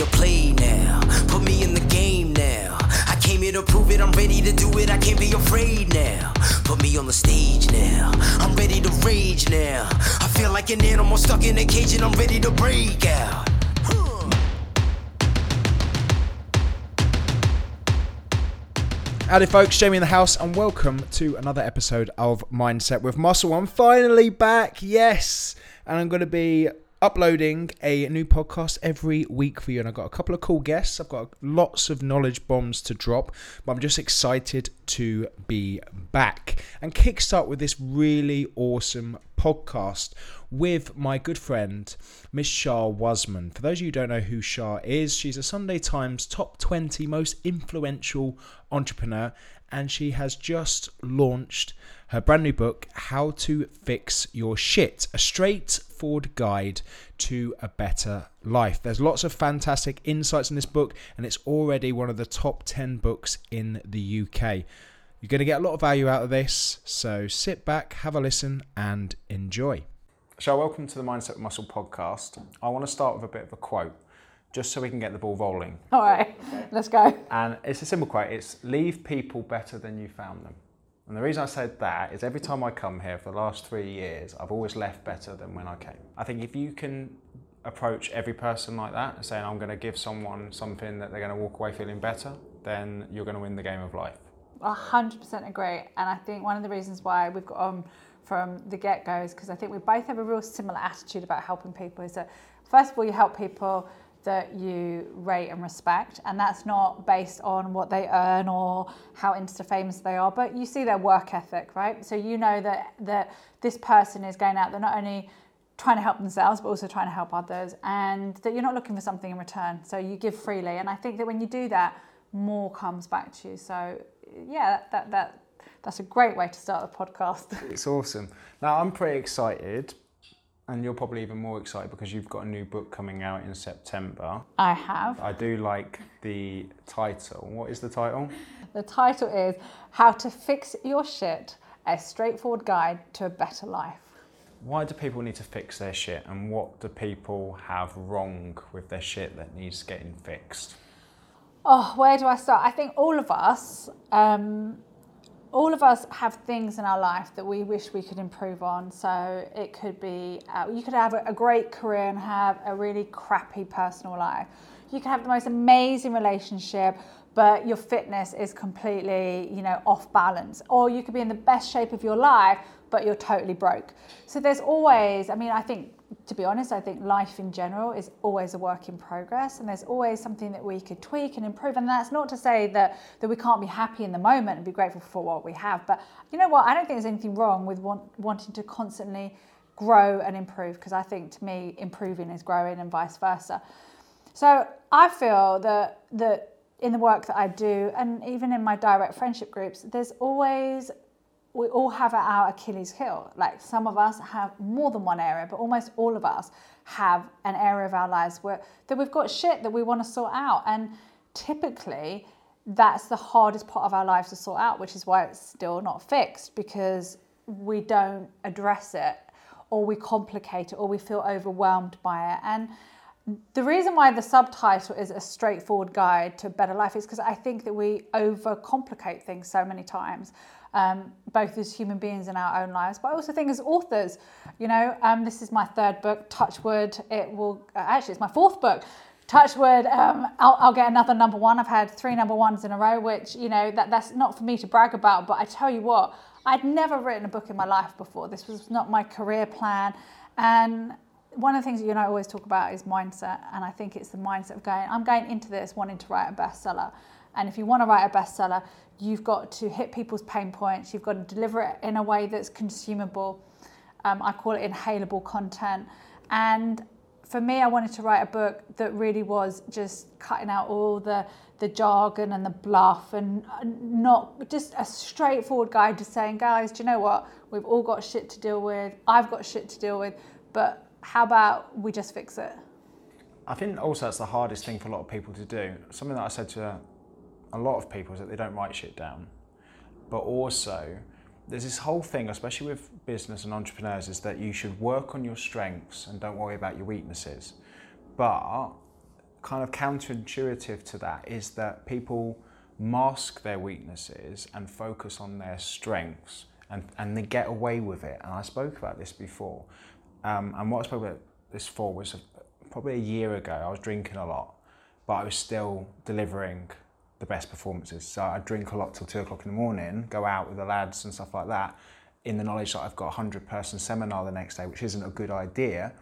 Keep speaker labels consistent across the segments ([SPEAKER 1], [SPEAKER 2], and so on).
[SPEAKER 1] to play now. Put me in the game now. I came here to prove it, I'm ready to do it, I can't be afraid now. Put me on the stage now. I'm ready to rage now. I feel like an animal stuck in a cage and I'm ready to break out.
[SPEAKER 2] Howdy, folks. Jamie in the house, and welcome to another episode of Mindset with Muscle. I'm finally back, yes, and I'm going to be uploading a new podcast every week for you. And I've got a couple of cool guests. I've got lots of knowledge bombs to drop, but I'm just excited to be back and kickstart with this really awesome podcast with my good friend, Miss Shaa Wasmund. For those of you who don't know who Shaa is, she's a Sunday Times top 20 most influential entrepreneur, and she has just launched her brand new book, How to Fix Your Shit, a straightforward guide to a better life. There's lots of fantastic insights in this book, and it's already one of the top 10 books in the UK. You're going to get a lot of value out of this, so sit back, have a listen, and enjoy. So, welcome to the Mindset Muscle podcast. I want to start with a bit of a quote, just so we can get the ball rolling.
[SPEAKER 3] All right, let's go.
[SPEAKER 2] And it's a simple quote it's leave people better than you found them. And the reason I said that is every time I come here for the last three years, I've always left better than when I came. I think if you can approach every person like that, saying I'm going to give someone something that they're going to walk away feeling better, then you're going to win the game of life.
[SPEAKER 3] Hundred percent agree, and I think one of the reasons why we've got on from the get go is because I think we both have a real similar attitude about helping people. Is that first of all, you help people that you rate and respect, and that's not based on what they earn or how insta famous they are, but you see their work ethic, right? So you know that that this person is going out. They're not only trying to help themselves, but also trying to help others, and that you're not looking for something in return. So you give freely, and I think that when you do that, more comes back to you. So yeah, that that that's a great way to start the podcast.
[SPEAKER 2] It's awesome. Now I'm pretty excited, and you're probably even more excited because you've got a new book coming out in September.
[SPEAKER 3] I have.
[SPEAKER 2] I do like the title. What is the title?
[SPEAKER 3] The title is How to Fix Your Shit: A Straightforward Guide to a Better Life.
[SPEAKER 2] Why do people need to fix their shit, and what do people have wrong with their shit that needs getting fixed?
[SPEAKER 3] Oh, where do I start? I think all of us, um, all of us have things in our life that we wish we could improve on. So it could be uh, you could have a great career and have a really crappy personal life. You could have the most amazing relationship, but your fitness is completely, you know, off balance. Or you could be in the best shape of your life, but you're totally broke. So there's always, I mean, I think to be honest, I think life in general is always a work in progress and there's always something that we could tweak and improve. And that's not to say that, that we can't be happy in the moment and be grateful for what we have. But you know what? I don't think there's anything wrong with want, wanting to constantly grow and improve because I think to me, improving is growing and vice versa. So I feel that, that in the work that I do and even in my direct friendship groups, there's always we all have our Achilles heel. Like some of us have more than one area, but almost all of us have an area of our lives where that we've got shit that we want to sort out. And typically that's the hardest part of our lives to sort out, which is why it's still not fixed because we don't address it or we complicate it or we feel overwhelmed by it. And the reason why the subtitle is a straightforward guide to better life is because I think that we overcomplicate things so many times um, both as human beings in our own lives, but I also think as authors, you know, um, this is my third book, Touchwood. It will, uh, actually, it's my fourth book. Touchwood, um, I'll, I'll, get another number one. I've had three number ones in a row, which, you know, that, that's not for me to brag about, but I tell you what, I'd never written a book in my life before. This was not my career plan. And one of the things that you and I always talk about is mindset. And I think it's the mindset of going, I'm going into this wanting to write a bestseller. And if you want to write a bestseller, you've got to hit people's pain points, you've got to deliver it in a way that's consumable. Um, I call it inhalable content. And for me, I wanted to write a book that really was just cutting out all the, the jargon and the bluff and not just a straightforward guide to saying, guys, do you know what? We've all got shit to deal with. I've got shit to deal with. But how about we just fix it?
[SPEAKER 2] I think also that's the hardest thing for a lot of people to do. Something that I said to a lot of people is that they don't write shit down. But also, there's this whole thing, especially with business and entrepreneurs, is that you should work on your strengths and don't worry about your weaknesses. But kind of counterintuitive to that is that people mask their weaknesses and focus on their strengths and, and they get away with it. And I spoke about this before. Um, and what I spoke about this for was probably a year ago. I was drinking a lot, but I was still delivering the best performances. So I drink a lot till two o'clock in the morning, go out with the lads and stuff like that, in the knowledge that I've got a hundred person seminar the next day, which isn't a good idea.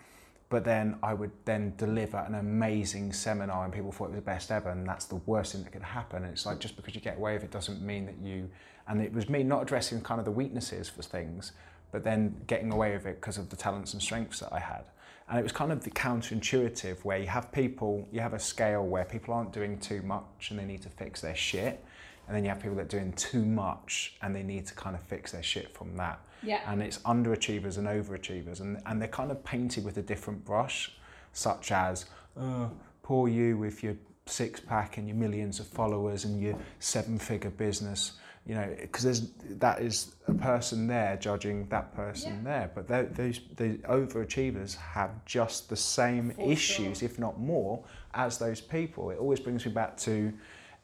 [SPEAKER 2] But then I would then deliver an amazing seminar and people thought it was the best ever, and that's the worst thing that could happen. And it's like just because you get away with it doesn't mean that you. And it was me not addressing kind of the weaknesses for things, but then getting away with it because of the talents and strengths that I had. And it was kind of the counterintuitive where you have people, you have a scale where people aren't doing too much and they need to fix their shit. And then you have people that are doing too much and they need to kind of fix their shit from that.
[SPEAKER 3] Yeah.
[SPEAKER 2] And it's underachievers and overachievers. And, and they're kind of painted with a different brush, such as, oh, poor you with your six pack and your millions of followers and your seven figure business you know, because there's that is a person there judging that person
[SPEAKER 3] Yeah.
[SPEAKER 2] there, but tho- those the overachievers have just the same
[SPEAKER 3] For
[SPEAKER 2] issues,
[SPEAKER 3] sure.
[SPEAKER 2] if not more, as those people. It always brings me back to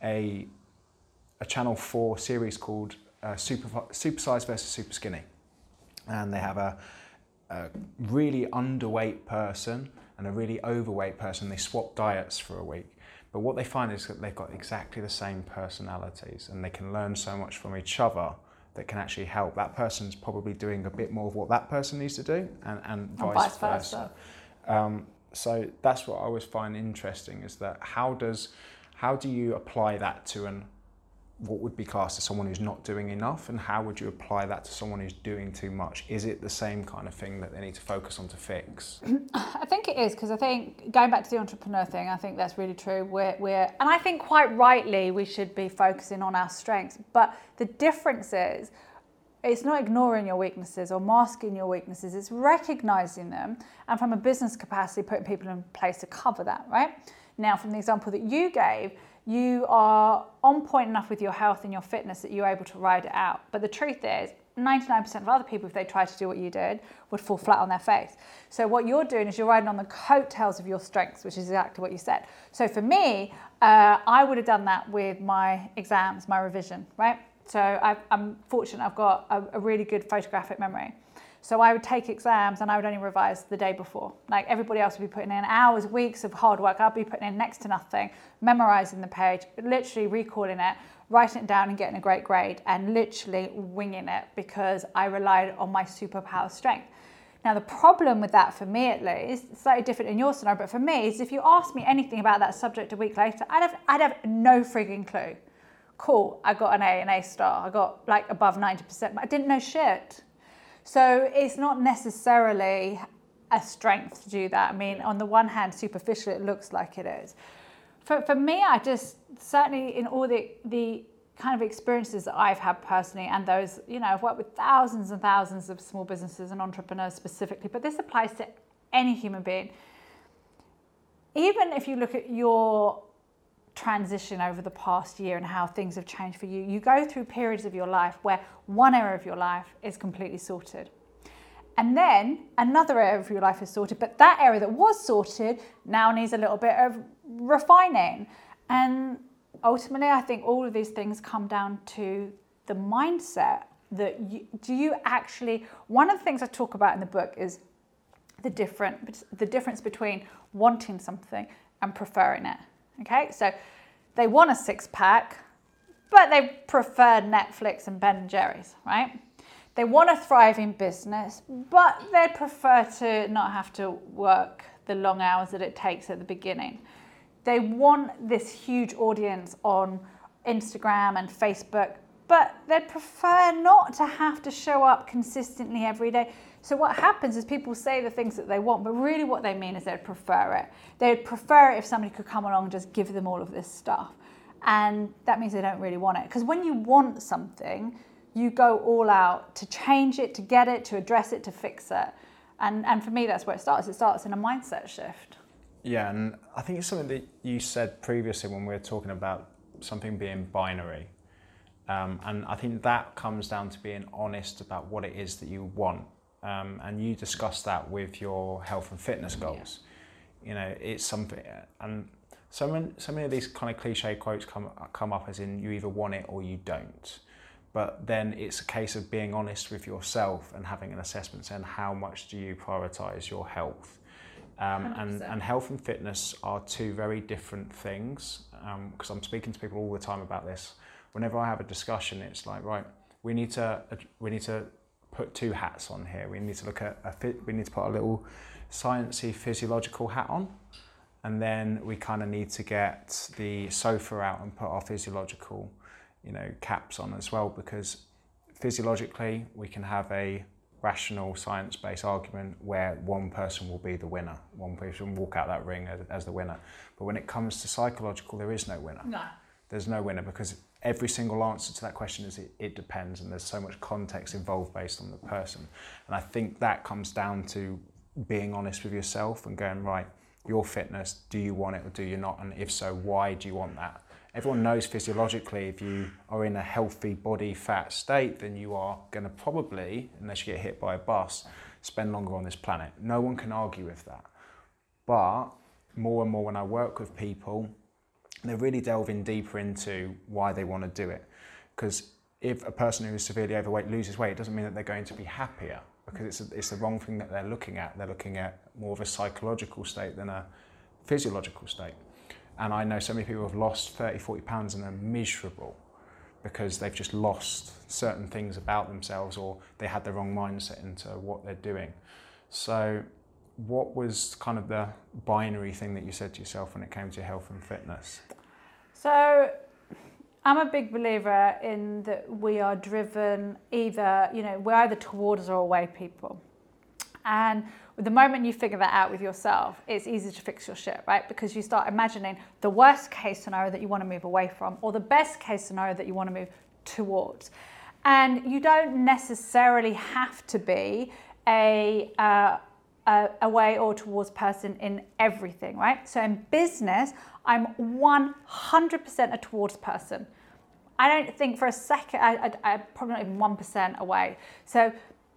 [SPEAKER 2] a a Channel Four series called uh, Super Supersize versus Super Skinny, and they have a, a really underweight person and a really overweight person. They swap diets for a week. But what they find is that they've got exactly the same personalities and they can learn so much from each other that can actually help. That person's probably doing a bit more of what that person needs to do and, and, vice,
[SPEAKER 3] vice
[SPEAKER 2] versa.
[SPEAKER 3] versa.
[SPEAKER 2] Um, so that's what I always find interesting is that how does how do you apply that to an what would be classed as someone who's not doing enough and how would you apply that to someone who's doing too much is it the same kind of thing that they need to focus on to fix
[SPEAKER 3] I think it is because I think going back to the entrepreneur thing, I think that's really true. We're, we're, and I think quite rightly we should be focusing on our strengths. But the difference is, it's not ignoring your weaknesses or masking your weaknesses. It's recognizing them, and from a business capacity, putting people in place to cover that. Right now, from the example that you gave, you are on point enough with your health and your fitness that you're able to ride it out. But the truth is, 99% of other people, if they tried to do what you did, would fall flat on their face. So what you're doing is you're riding on the coattails of your strengths, which is exactly what you said. So for me, uh, I would have done that with my exams, my revision, right? So i am fortunate I've got a, a really good photographic memory. So I would take exams and I would only revise the day before. Like everybody else would be putting in hours, weeks of hard work. I'd be putting in next to nothing, memorizing the page, literally recalling it, writing it down and getting a great grade, and literally winging it because I relied on my superpower strength. Now, the problem with that for me at least, slightly different in your scenario, but for me is if you asked me anything about that subject a week later, I'd have, I'd have no frigging clue. Cool, I got an A, an A star, I got like above 90%, but I didn't know shit. So it's not necessarily a strength to do that. I mean, on the one hand, superficially, it looks like it is. For, for me, I just certainly in all the, the kind of experiences that I've had personally, and those, you know, I've worked with thousands and thousands of small businesses and entrepreneurs specifically, but this applies to any human being. Even if you look at your transition over the past year and how things have changed for you, you go through periods of your life where one area of your life is completely sorted. And then another area of your life is sorted, but that area that was sorted now needs a little bit of refining. And ultimately, I think all of these things come down to the mindset that you, do you actually, one of the things I talk about in the book is the different the difference between wanting something and preferring it. Okay, so they want a six pack, but they prefer Netflix and Ben and Jerry's, right? They want a thriving business, but they prefer to not have to work the long hours that it takes at the beginning. They want this huge audience on Instagram and Facebook, but they'd prefer not to have to show up consistently every day. So what happens is people say the things that they want, but really what they mean is they'd prefer it. They'd prefer it if somebody could come along and just give them all of this stuff. And that means they don't really want it. Because when you want something, you go all out to change it, to get it, to address it, to fix it. And, and for me, that's where it starts. It starts in a mindset shift.
[SPEAKER 2] Yeah, and I think it's something that you said previously when we were talking about something being binary. Um, and I think that comes down to being honest about what it is that you want. Um, and you discuss that with your health and fitness goals. You know, it's something, and so many, so many of these kind of cliche quotes come come up as in you either want it or you don't. But then it's a case of being honest with yourself and having an assessment saying how much do you prioritize your health. Um, and, and health and fitness are two very different things because um, I'm speaking to people all the time about this. Whenever I have a discussion, it's like, right, we need to we need to put two hats on here. We need to look at a fit we need to put a little sciencey physiological hat on, and then we kind of need to get the sofa out and put our physiological, you know, caps on as well because physiologically we can have a rational science-based argument where one person will be the winner, one person will walk out that ring as, as the winner. But when it comes to psychological, there is no winner.
[SPEAKER 3] No.
[SPEAKER 2] There's no winner because every single answer to that question is it, it depends and there's so much context involved based on the person. And I think that comes down to being honest with yourself and going, right, your fitness, do you want it or do you not? And if so, why do you want that? Everyone knows physiologically if you are in a healthy body fat state, then you are going to probably, unless you get hit by a bus, spend longer on this planet. No one can argue with that. But more and more when I work with people, they're really delving deeper into why they want to do it. Because if a person who is severely overweight loses weight, it doesn't mean that they're going to be happier because it's, a, it's the wrong thing that they're looking at. They're looking at more of a psychological state than a physiological state. And I know so many people have lost 30, 40 pounds and they're miserable because they've just lost certain things about themselves or they had the wrong mindset into what they're doing. So, what was kind of the binary thing that you said to yourself when it came to health and fitness?
[SPEAKER 3] So, I'm a big believer in that we are driven either, you know, we're either towards or away people. And the moment you figure that out with yourself, it's easy to fix your shit, right? Because you start imagining the worst case scenario that you want to move away from or the best case scenario that you want to move towards. And you don't necessarily have to be a, uh, a away or towards person in everything, right? So in business, I'm 100% a towards person. I don't think for a second, I, I'm probably not even 1% away. So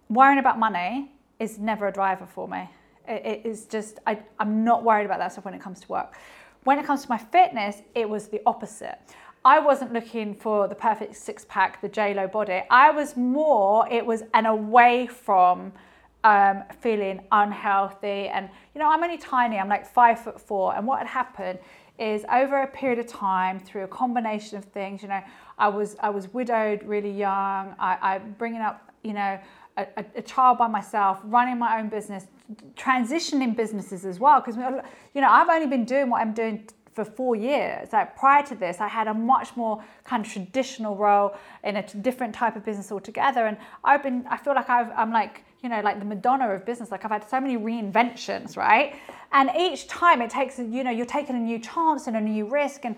[SPEAKER 3] worrying about money is never a driver for me. It, it is just, I, I'm not worried about that stuff when it comes to work. When it comes to my fitness, it was the opposite. I wasn't looking for the perfect six pack, the J Lo body. I was more, it was an away from um, feeling unhealthy. And, you know, I'm only tiny, I'm like five foot four. And what had happened is over a period of time, through a combination of things, you know, I was I was widowed really young. I, I bringing up, you know, a, a, child by myself, running my own business, transitioning businesses as well. Because you know, I've only been doing what I'm doing for four years. Like prior to this, I had a much more kind of traditional role in a different type of business altogether. And I've been, I feel like I've, I'm like, you know, like the Madonna of business. Like I've had so many reinventions, right? And each time it takes, you know, you're taking a new chance and a new risk. And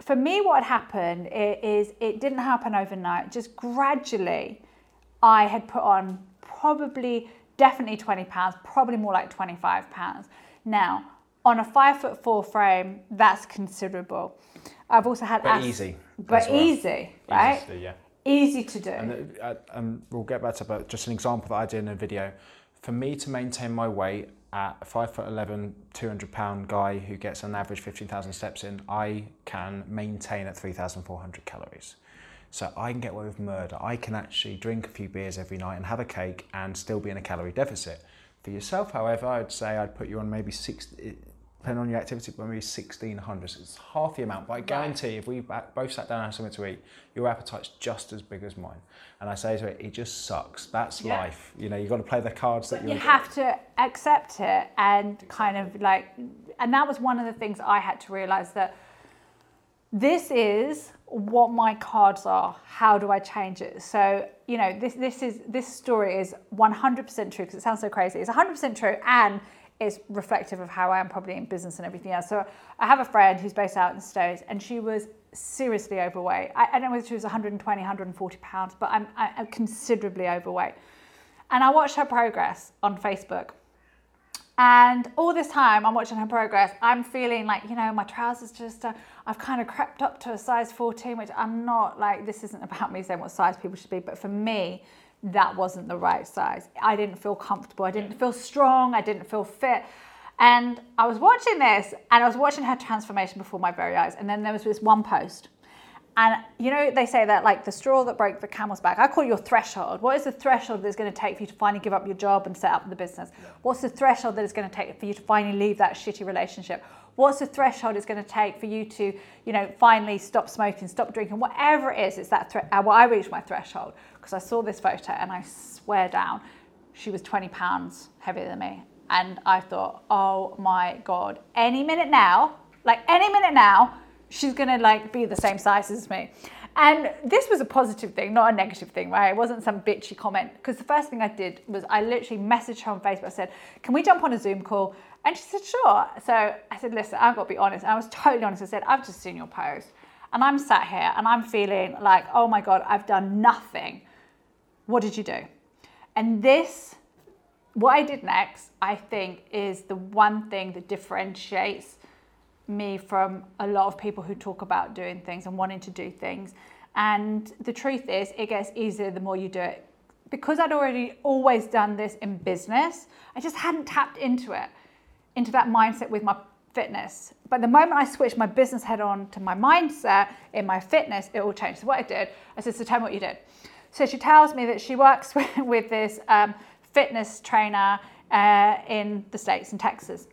[SPEAKER 3] for me, what happened is it didn't happen overnight. Just gradually, I had put on probably, definitely 20 pounds, probably more like 25 pounds. Now, on a five foot four frame, that's considerable. I've also had,
[SPEAKER 2] but easy,
[SPEAKER 3] but well. easy, right?
[SPEAKER 2] Easy yeah.
[SPEAKER 3] Easy to do.
[SPEAKER 2] And, uh, and we'll get back to but just an example that I did in a video. For me to maintain my weight at a five foot 11, 200 pound guy who gets an average 15,000 steps in, I can maintain at 3,400 calories. So I can get away with murder. I can actually drink a few beers every night and have a cake and still be in a calorie deficit. For yourself, however, I'd say I'd put you on maybe six, depending on your activity, but maybe 1600. So it's half the amount. But I guarantee right. if we both sat down and had something to eat, your appetite's just as big as mine. And I say to it, it just sucks. That's yeah. life. You know, you've got to play the cards that
[SPEAKER 3] you You have to accept it and kind of like, and that was one of the things I had to realize that this is what my cards are. How do I change it? So, you know, this, this is, this story is 100% true because it sounds so crazy. It's 100% true. And is reflective of how I am probably in business and everything else. So I have a friend who's based out in Stones and she was seriously overweight. I, I don't know whether she was 120, 140 pounds, but I'm, I'm considerably overweight. And I watched her progress on Facebook. And all this time I'm watching her progress, I'm feeling like, you know, my trousers just, uh, I've kind of crept up to a size 14, which I'm not like, this isn't about me saying what size people should be, but for me, that wasn't the right size. I didn't feel comfortable. I didn't feel strong. I didn't feel fit. And I was watching this and I was watching her transformation before my very eyes. And then there was this one post. And you know, they say that like the straw that broke the camel's back, I call it your threshold. What is the threshold that it's going to take for you to finally give up your job and set up the business? What's the threshold that it's going to take for you to finally leave that shitty relationship? What's the threshold it's going to take for you to, you know, finally stop smoking, stop drinking, whatever it is, it's that threat. Uh, well, I reached my threshold because I saw this photo and I swear down, she was 20 pounds heavier than me. And I thought, oh my God, any minute now, like any minute now, she's gonna like be the same size as me. And this was a positive thing, not a negative thing, right? It wasn't some bitchy comment. Because the first thing I did was I literally messaged her on Facebook. I said, Can we jump on a Zoom call? And she said, Sure. So I said, Listen, I've got to be honest. And I was totally honest. I said, I've just seen your post. And I'm sat here and I'm feeling like, Oh my God, I've done nothing. What did you do? And this, what I did next, I think, is the one thing that differentiates me from a lot of people who talk about doing things and wanting to do things. And the truth is, it gets easier the more you do it. Because I'd already always done this in business, I just hadn't tapped into it, into that mindset with my fitness. But the moment I switched my business head on to my mindset in my fitness, it all changed. So what I did, I said, so tell me what you did. So she tells me that she works with, with this um, fitness trainer uh, in the States, in Texas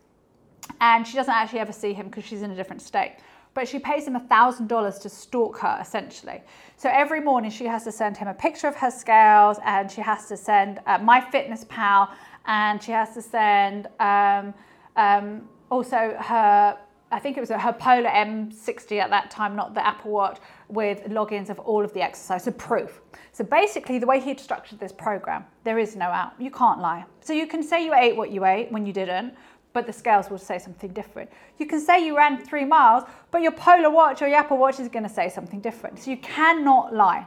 [SPEAKER 3] and she doesn't actually ever see him because she's in a different state. But she pays him $1,000 to stalk her, essentially. So every morning she has to send him a picture of her scales and she has to send uh, MyFitnessPal and she has to send um, um, also her, I think it was her Polar M60 at that time, not the Apple Watch, with logins of all of the exercise, so proof. So basically, the way he'd structured this program, there is no out. You can't lie. So you can say you ate what you ate when you didn't, but the scales will say something different. You can say you ran three miles, but your Polar Watch or your Apple Watch is going to say something different. So you cannot lie.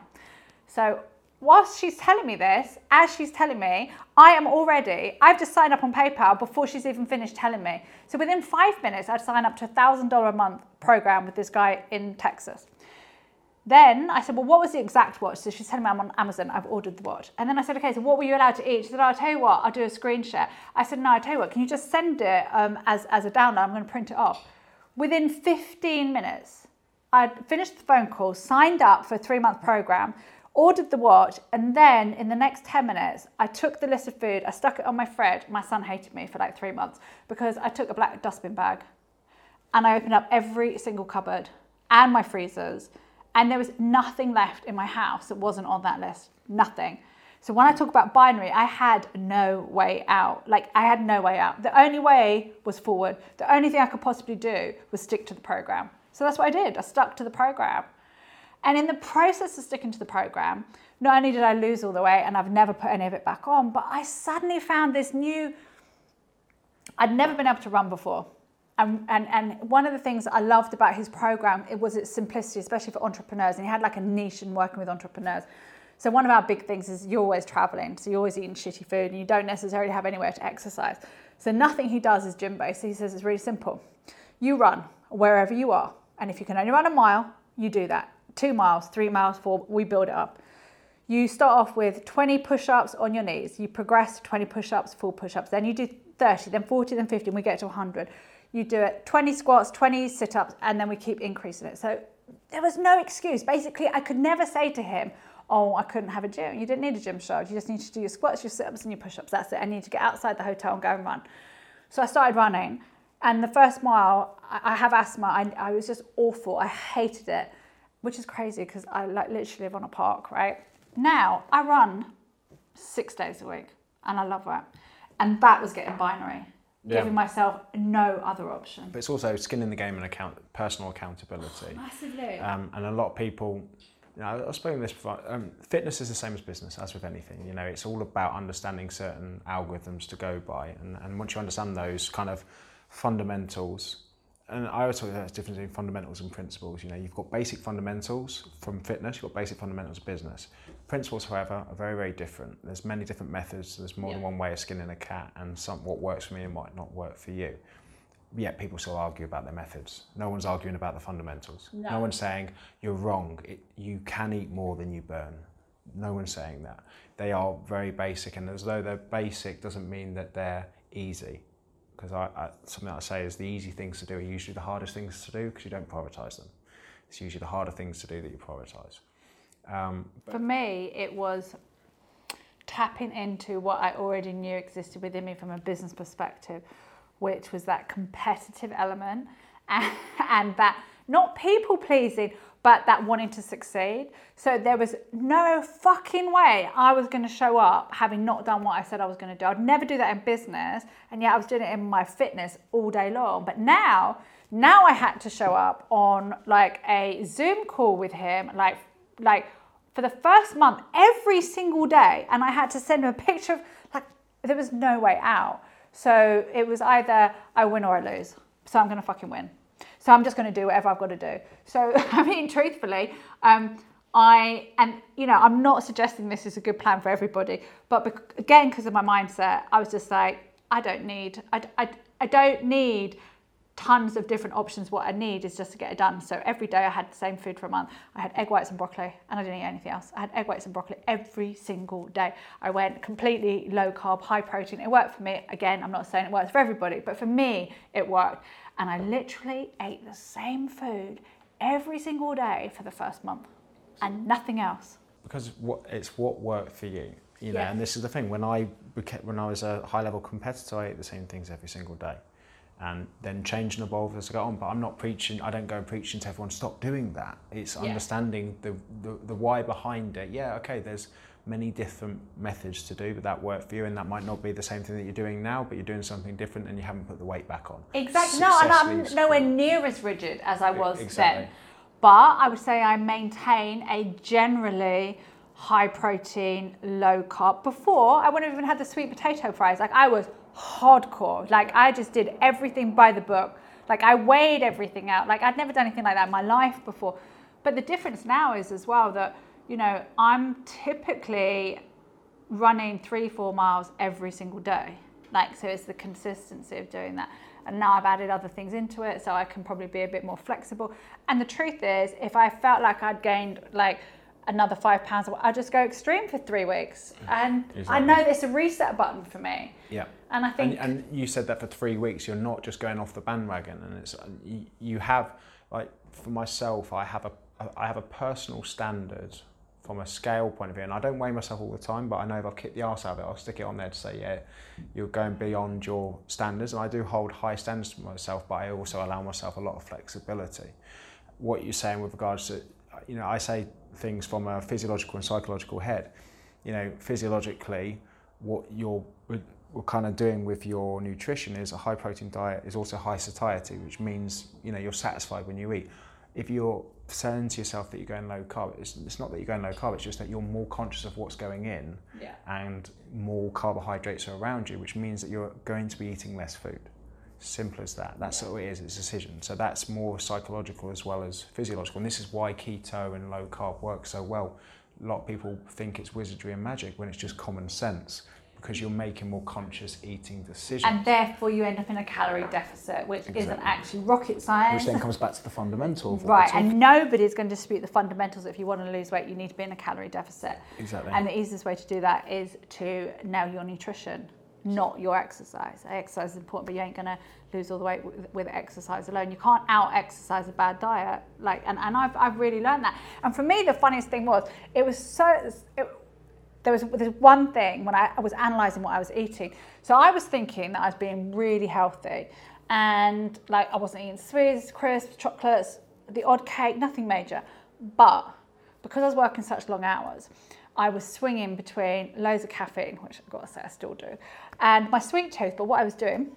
[SPEAKER 3] So whilst she's telling me this, as she's telling me, I am already, I've just signed up on PayPal before she's even finished telling me. So within five minutes, I'd sign up to a $1,000 a month program with this guy in Texas. Then I said, well, what was the exact watch? So telling me I'm on Amazon, I've ordered the watch. And then I said, okay, so what were you allowed to eat? She said, oh, I'll tell you what, I'll do a screen share. I said, no, I'll tell you what, can you just send it um, as, as a download? I'm going to print it off. Within 15 minutes, I'd finished the phone call, signed up for a three month program, ordered the watch, and then in the next 10 minutes, I took the list of food, I stuck it on my fridge. My son hated me for like three months because I took a black dustbin bag and I opened up every single cupboard and my freezers and there was nothing left in my house that wasn't on that list. Nothing. So when I talk about binary, I had no way out. Like I had no way out. The only way was forward. The only thing I could possibly do was stick to the program. So that's what I did. I stuck to the program. And in the process of sticking to the program, not only did I lose all the weight and I've never put any of it back on, but I suddenly found this new, I'd never been able to run before. And, and, and one of the things I loved about his program it was its simplicity, especially for entrepreneurs. And he had like a niche in working with entrepreneurs. So one of our big things is you're always traveling, so you're always eating shitty food, and you don't necessarily have anywhere to exercise. So nothing he does is gym based. He says it's really simple. You run wherever you are, and if you can only run a mile, you do that. Two miles, three miles, four. We build it up. You start off with 20 push-ups on your knees. You progress to 20 push-ups, full push-ups. Then you do 30, then 40, then 50, and we get to 100 you do it 20 squats, 20 sit ups, and then we keep increasing it. So there was no excuse. Basically, I could never say to him, Oh, I couldn't have a gym. You didn't need a gym show. You just need to do your squats, your sit ups, and your push ups. That's it. I need to get outside the hotel and go and run. So I started running. And the first mile, I have asthma. I, I was just awful. I hated it, which is crazy because I like literally live on a park, right? Now I run six days a week and I love that. And that was getting binary
[SPEAKER 2] Yeah.
[SPEAKER 3] giving myself no other option.
[SPEAKER 2] But it's also skin in the game and account, personal accountability.
[SPEAKER 3] Massively.
[SPEAKER 2] Um, and a lot of people, you know, I've spoken this before. Um, fitness is the same as business, as with anything. You know, it's all about understanding certain algorithms to go by, and, and once you understand those kind of fundamentals, and I always talk about the difference between fundamentals and principles. You know, you've got basic fundamentals from fitness, you've got basic fundamentals of business. Principles, however, are very, very different. There's many different methods. There's more than one way of skinning a cat, and some what works for me might not work for you. Yet people still argue about their methods. No one's arguing about the fundamentals.
[SPEAKER 3] No.
[SPEAKER 2] one's saying you're wrong. It, you can eat more than you burn. No one's saying that. They are very basic, and as though they're basic doesn't mean that they're easy. because I, I, something I say is the easy things to do are usually the hardest things to do because you don't prioritize them. It's usually the harder things to do that you prioritize. Um,
[SPEAKER 3] For me, it was tapping into what I already knew existed within me from a business perspective, which was that competitive element and, and that not people pleasing, but that wanting to succeed. So there was no fucking way I was going to show up having not done what I said I was going to do. I'd never do that in business, and yet I was doing it in my fitness all day long. But now, now I had to show up on like a Zoom call with him, like like for the first month every single day, and I had to send him a picture of like there was no way out. So it was either I win or I lose. So I'm to fucking win. So I'm just to do whatever I've got to do. So I mean, truthfully, um, I and you know I'm not suggesting this is a good plan for everybody, but again because of my mindset, I was just like I don't need I, I, I don't need tons of different options. What I need is just to get it done. So every day I had the same food for a month. I had egg whites and broccoli, and I didn't eat anything else. I had egg whites and broccoli every single day. I went completely low carb, high protein. It worked for me. Again, I'm not saying it works for everybody, but for me, it worked. And I literally ate the same food every single day for the first month, and nothing else.
[SPEAKER 2] because it's what worked for you you know
[SPEAKER 3] Yeah.
[SPEAKER 2] and this is the thing when i when i was a high level competitor i ate the same things every single day and then change and evolve as i go on but i'm not preaching i don't go preaching to everyone stop doing that it's
[SPEAKER 3] Yeah.
[SPEAKER 2] understanding the, the the why behind it yeah okay there's many different methods to do but that worked for you and that might not be the same thing that you're doing now but you're doing something different and you haven't put the weight back on
[SPEAKER 3] Exactly. No, and I'm nowhere near as rigid as I was
[SPEAKER 2] Exactly.
[SPEAKER 3] then. But I would say I maintain a generally high protein, low carb. Before, I wouldn't have even had the sweet potato fries. Like I was hardcore. Like I just did everything by the book. Like I weighed everything out. Like I'd never done anything like that in my life before. But the difference now is as well that, you know, I'm typically running three, four miles every single day. Like, so it's the consistency of doing that. And now I've added other things into it, so I can probably be a bit more flexible. And the truth is, if I felt like I'd gained like another five pounds, I'd just go extreme for three weeks. And I know there's a reset button for me.
[SPEAKER 2] yeah.
[SPEAKER 3] And I think,
[SPEAKER 2] and, and you said that for three weeks you're not just going off the bandwagon and it's you, you have like for myself i have a i have a personal standard from a scale point of view. And i don't weigh myself all the time but i know if i've kicked the arse out of it i'll stick it on there to say yeah you're going beyond your standards. And i do hold high standards for myself but i also allow myself a lot of flexibility. What you're saying with regards to you know i say things from a physiological and psychological head you know physiologically what you're we're kind of doing with your nutrition is a high protein diet is also high satiety, which means you know you're satisfied when you eat. If you're saying to yourself that you're going low carb, it's, it's not that you're going low carb, it's just that you're more conscious of what's going in
[SPEAKER 3] Yeah.
[SPEAKER 2] and more carbohydrates are around you, which means that you're going to be eating less food. Simple as that. That's all it is, it's a decision. So that's more psychological as well as physiological. And this is why keto and low carb work so well. A lot of people think it's wizardry and magic when it's just common sense because you're making more conscious eating decisions.
[SPEAKER 3] and therefore you end up in a calorie deficit, which isn't actually rocket science.
[SPEAKER 2] which then comes back to the fundamental
[SPEAKER 3] Right, and nobody's going to dispute the fundamentals. If you want to lose weight, you need to be in a calorie deficit.
[SPEAKER 2] Exactly.
[SPEAKER 3] And the easiest way to do that is to nail your nutrition, not your exercise. Exercise is important, but you ain't to lose all the weight with, exercise alone. You can't out exercise a bad diet. Like, and, and I've, I've really learned that. And for me, the funniest thing was it was so. It, there was there's one thing when I, I was analysing what I was eating. So I was thinking that I was being really healthy, and like I wasn't eating sweets, crisps, chocolates, the odd cake, nothing major. But because I was working such long hours, I was swinging between loads of caffeine, which I've got to say I still do, and my sweet tooth. But what I was doing,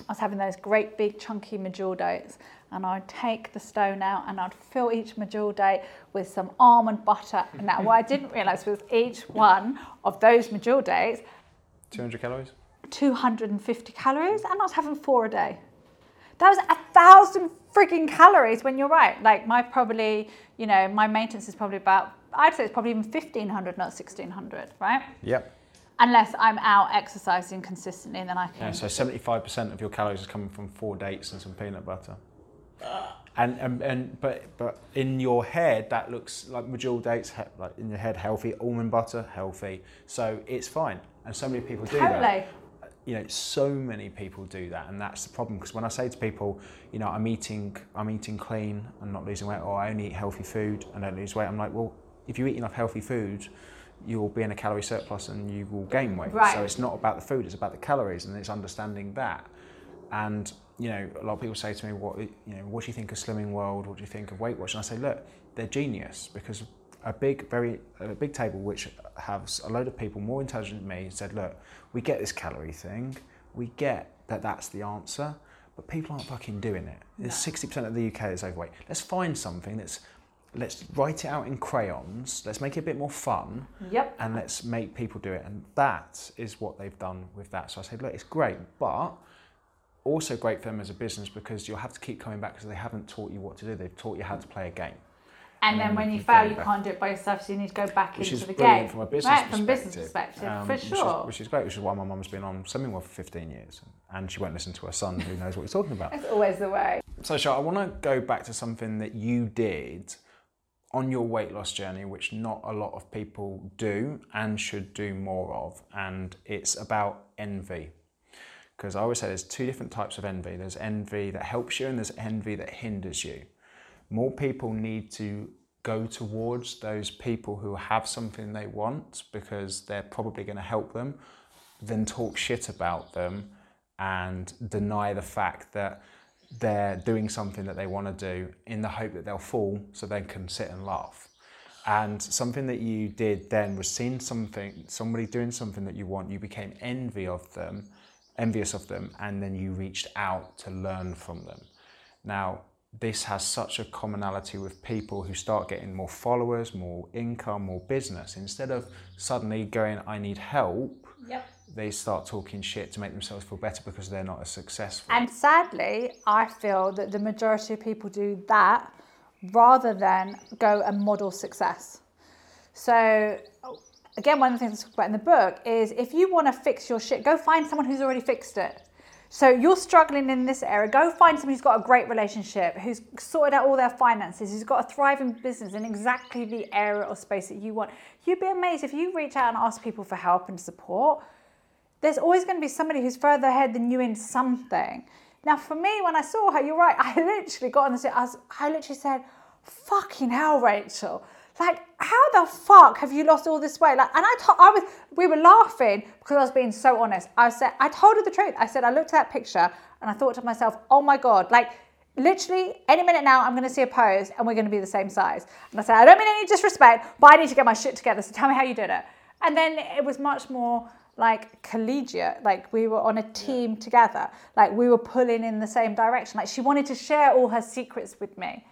[SPEAKER 3] I was having those great big chunky medjool dates, and I'd take the stone out and I'd fill each medjool date with some almond butter. And now, what I didn't realise was each one of those medjool dates,
[SPEAKER 2] 200 calories?
[SPEAKER 3] 250 calories, and I was having four a day. That was a thousand freaking calories when you're right. Like my probably, you know, my maintenance is probably about, I'd say it's probably even 1500, not 1600, right?
[SPEAKER 2] Yep.
[SPEAKER 3] Unless I'm out exercising consistently, and then I
[SPEAKER 2] Yeah,
[SPEAKER 3] can.
[SPEAKER 2] so 75% of your calories is coming from four dates and some peanut butter. Ah. And, and, and but but in your head that looks like medjool dates he- like in your head healthy almond butter healthy so it's fine and so many people do that
[SPEAKER 3] Totally.
[SPEAKER 2] you know, so many people do that, and that's the problem. Because when I say to people, you know, I'm eating, I'm eating clean, I'm not losing weight, or I only eat healthy food and don't lose weight, I'm like, well, if you eat enough healthy food, you'll be in a calorie surplus and you will gain weight.
[SPEAKER 3] Right.
[SPEAKER 2] So it's not about the food; it's about the calories, and it's understanding that. And you know, a lot of people say to me, "What you know? What do you think of Slimming World? What do you think of Weight Watch?" And I say, "Look, they're genius because a big, very a big table which has a load of people more intelligent than me said, look, we get this calorie thing, we get that that's the answer, but people aren't fucking doing it. There's sixty percent of the UK that's overweight. Let's find something that's let's write it out in crayons. Let's make it a bit more fun."
[SPEAKER 3] Yep.
[SPEAKER 2] and let's make people do it. And that is what they've done with that. So I said, look, it's great, but also great for them as a business because you'll have to keep coming back because they haven't taught you what to do. They've taught you how to play a game.
[SPEAKER 3] And then
[SPEAKER 2] Um,
[SPEAKER 3] when you
[SPEAKER 2] from
[SPEAKER 3] fail, you
[SPEAKER 2] back.
[SPEAKER 3] can't do it by yourself, so you need to go back
[SPEAKER 2] Which
[SPEAKER 3] into
[SPEAKER 2] is
[SPEAKER 3] the game.
[SPEAKER 2] from a business
[SPEAKER 3] right,
[SPEAKER 2] perspective.
[SPEAKER 3] from a business perspective,
[SPEAKER 2] um,
[SPEAKER 3] for
[SPEAKER 2] which is-
[SPEAKER 3] sure.
[SPEAKER 2] Which is great, which is why my mum's been on Slimming World for 15 years. And she won't listen to her son who knows what he's talking about.
[SPEAKER 3] It's always the way.
[SPEAKER 2] So, Shaa, I want to go back to something that you did on your weight loss journey, which not a lot of people do and should do more of. And it's about envy. Because I always say there's two different types of envy there's envy that helps you, and there's envy that hinders you. More people need to go towards those people who have something they want because they're probably going to help them than talk shit about them and deny the fact that they're doing something that they want to do in the hope that they'll fall so they can sit and laugh. And something that you did then was seeing something, somebody doing something that you want, you became envy of them, envious of them, and then you reached out to learn from them. Now, this has such a commonality with people who start getting more followers, more income, more business. Instead of suddenly going, I need help,
[SPEAKER 3] Yep.
[SPEAKER 2] They start talking shit to make themselves feel better because they're not as successful.
[SPEAKER 3] And sadly, I feel that the majority of people do that rather than go and model success. So, again, one of the things I talk about in the book is if you want to fix your shit, go find someone who's already fixed it. So you're struggling in this area, go find someone who's got a great relationship, who's sorted out all their finances, who's got a thriving business in exactly the area or space that you want. You'd be amazed if you reach out and ask people for help and support there's always going to be somebody who's further ahead than you in something. Now, for me, when I saw her, you're right. I literally got on the I, was, I literally said, "Fucking hell, Rachel! Like, how the fuck have you lost all this weight?" Like, and I, to- I was, we were laughing because I was being so honest. I said, I told her the truth. I said, I looked at that picture and I thought to myself, "Oh my god!" Like, literally, any minute now, I'm going to see a pose and we're going to be the same size. And I said, I don't mean any disrespect, but I need to get my shit together. So tell me how you did it. And then it was much more like collegiate like we were on a team together. Like we were pulling in the same direction. Like she wanted to share all her secrets with me.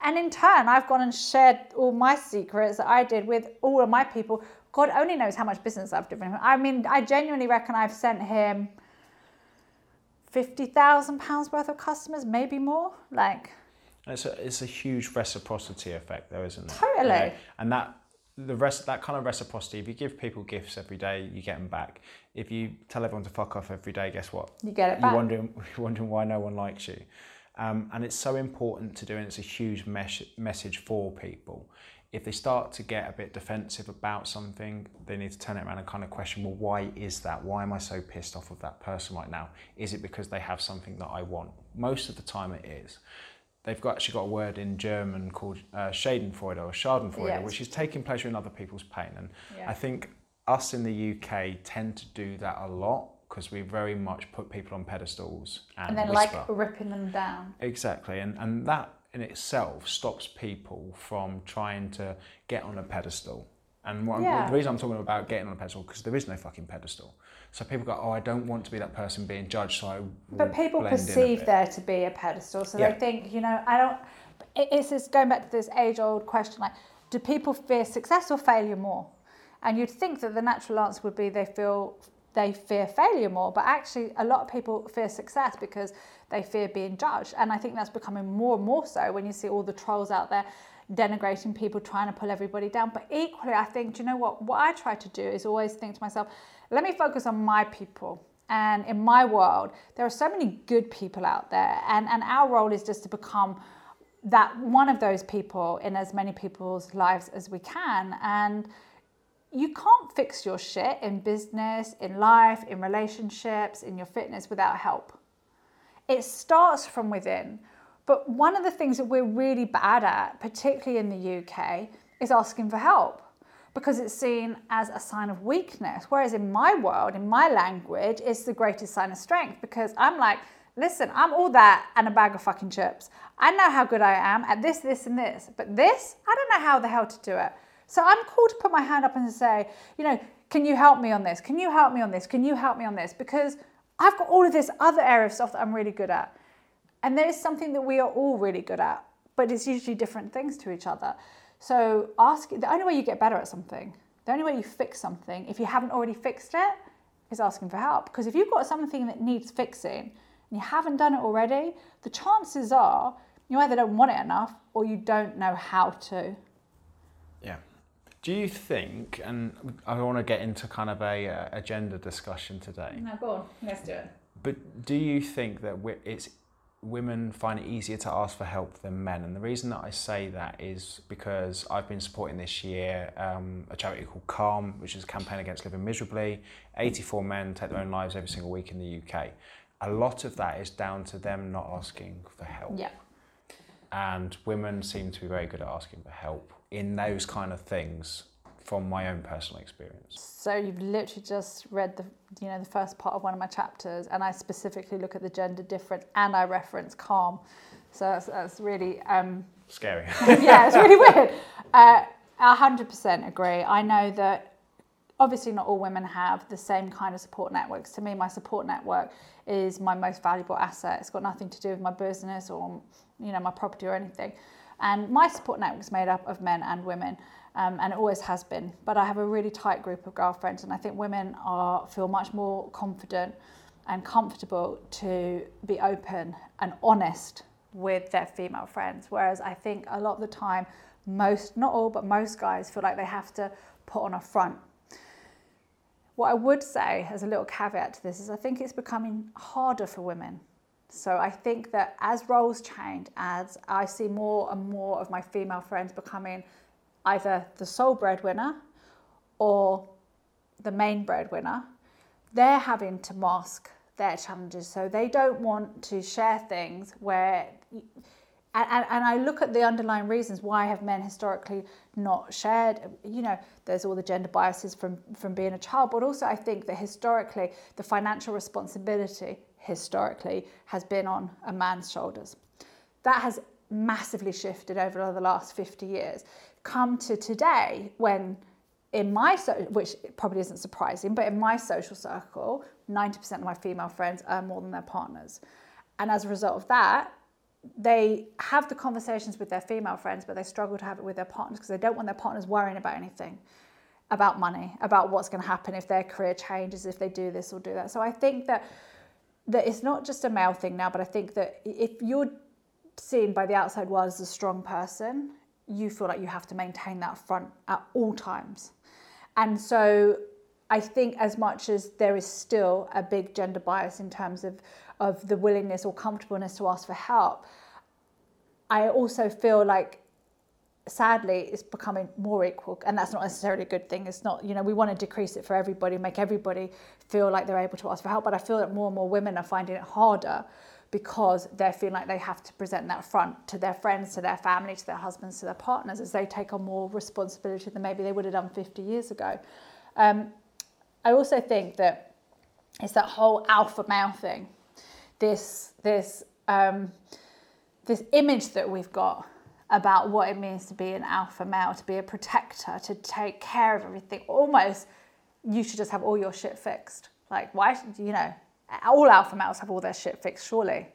[SPEAKER 3] And in turn i've gone and shared all my secrets that i did with all of my people. God only knows how much business i've given him. I mean i genuinely reckon i've sent him 50,000 pounds worth of customers maybe more like.
[SPEAKER 2] It's a, it's a huge reciprocity effect, though, isn't it?
[SPEAKER 3] Totally.
[SPEAKER 2] You know, and that the rest that kind of reciprocity. If you give people gifts every day, you get them back. If you tell everyone to fuck off every day, guess what?
[SPEAKER 3] You get it
[SPEAKER 2] You're
[SPEAKER 3] back.
[SPEAKER 2] wondering you're wondering why no one likes you. Um, and it's so important to do, and it's a huge mes- message for people. If they start to get a bit defensive about something, they need to turn it around and kind of question, well, why is that? Why am I so pissed off of that person right now? Is it because they have something that I want? Most of the time, it is they've got actually got a word in German called uh, Schadenfreude or Schadenfreude,
[SPEAKER 3] Yes.
[SPEAKER 2] which is taking pleasure in other people's pain. And
[SPEAKER 3] Yeah.
[SPEAKER 2] I think us in the UK tend to do that a lot because we very much put people on pedestals and,
[SPEAKER 3] and then
[SPEAKER 2] whisper.
[SPEAKER 3] like ripping them down
[SPEAKER 2] Exactly, and and that in itself stops people from trying to get on a pedestal. And what,
[SPEAKER 3] Yeah.
[SPEAKER 2] the reason I'm talking about getting on a pedestal because there is no fucking pedestal. So people go, oh, I don't want to be that person being judged, so I.
[SPEAKER 3] But people
[SPEAKER 2] blend in a
[SPEAKER 3] perceive
[SPEAKER 2] bit."
[SPEAKER 3] there to be a pedestal, so
[SPEAKER 2] Yeah.
[SPEAKER 3] they think, you know, I don't. It's this going back to this age-old question: like, do people fear success or failure more? And you'd think that the natural answer would be they feel they fear failure more, but actually, a lot of people fear success because they fear being judged. And I think that's becoming more and more so when you see all the trolls out there denigrating people, trying to pull everybody down. But equally, I think, do you know what? What I try to do is always think to myself, let me focus on my people. And in my world, there are so many good people out there. And, and our role is just to become that one of those people in as many people's lives as we can. And you can't fix your shit in business, in life, in relationships, in your fitness without help. It starts from within. But one of the things that we're really bad at, particularly in the UK, is asking for help because it's seen as a sign of weakness. Whereas in my world, in my language, it's the greatest sign of strength because I'm like, listen, I'm all that and a bag of fucking chips. I know how good I am at this, this, and this. But this, I don't know how the hell to do it. So I'm called to put my hand up and say, you know, can you help me on this? Can you help me on this? Can you help me on this? Because I've got all of this other area of stuff that I'm really good at. And there is something that we are all really good at, but it's usually different things to each other. So ask the only way you get better at something, the only way you fix something, if you haven't already fixed it, is asking for help. Because if you've got something that needs fixing and you haven't done it already, the chances are you either don't want it enough or you don't know how to.
[SPEAKER 2] Yeah. Do you think, and I want to get into kind of a, uh, a gender discussion today,
[SPEAKER 3] No, go on, let's do it.
[SPEAKER 2] but do you think that it's women find it easier to ask for help than men? And the reason that I say that is because I've been supporting this year um, a charity called Calm, which is a campaign against living miserably. 84 men take their own lives every single week in the UK. A lot of that is down to them not asking for help.
[SPEAKER 3] Yeah.
[SPEAKER 2] and women seem to be very good at asking for help in those kind of things from my own personal experience
[SPEAKER 3] So you've literally just read the you know the first part of one of my chapters, and I specifically look at the gender difference, and I reference calm. So that's, that's really um,
[SPEAKER 2] scary
[SPEAKER 3] yeah, it's really weird. Uh, I 100% agree. I know that obviously not all women have the same kind of support networks. To me, my support network is my most valuable asset. It's got nothing to do with my business or you know my property or anything. And my support network is made up of men and women, um, and it always has been. But I have a really tight group of girlfriends, and I think women are feel much more confident and comfortable to be open and honest with their female friends. Whereas I think a lot of the time, most, not all, but most guys feel like they have to put on a front. What I would say as a little caveat to this is I think it's becoming harder for women. So I think that as roles change, as I see more and more of my female friends becoming either the sole breadwinner or the main breadwinner, they're having to mask their challenges. So they don't want to share things where, and, and, and I look at the underlying reasons why have men historically not shared. You know, there's all the gender biases from from being a child, but also I think that historically the financial responsibility historically has been on a man's shoulders. That has massively shifted over the last 50 years. Come to today when in my so which probably isn't surprising, but in my social circle, 90% of my female friends earn more than their partners. And as a result of that, they have the conversations with their female friends, but they struggle to have it with their partners because they don't want their partners worrying about anything, about money, about what's going to happen if their career changes, if they do this or do that. So I think that that it's not just a male thing now, but I think that if you're seen by the outside world as a strong person, you feel like you have to maintain that front at all times. And so I think as much as there is still a big gender bias in terms of, of the willingness or comfortableness to ask for help, I also feel like sadly it's becoming more equal. And that's not necessarily a good thing. It's not you know we want to decrease it for everybody make everybody feel like they're able to ask for help. But i feel that more and more women are finding it harder because they're feeling like they have to present that front to their friends to their family to their husbands to their partners as they take on more responsibility than maybe they would have done 50 years ago um, i also think that it's that whole alpha male thing this this um, this image that we've got about what it means to be an alpha male, to be a protector, to take care of everything. Almost, you should just have all your shit fixed. Like, why should you know? All alpha males have all their shit fixed, surely.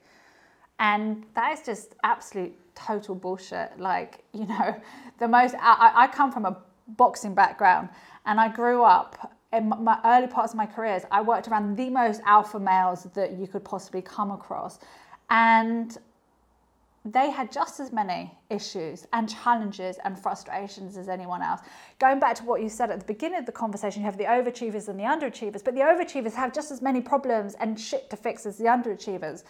[SPEAKER 3] And that is just absolute total bullshit. Like, you know, the most, I, I come from a boxing background and I grew up in my early parts of my careers, I worked around the most alpha males that you could possibly come across. And they had just as many issues and challenges and frustrations as anyone else. Going back to what you said at the beginning of the conversation, you have the overachievers and the underachievers, but the overachievers have just as many problems and shit to fix as the underachievers.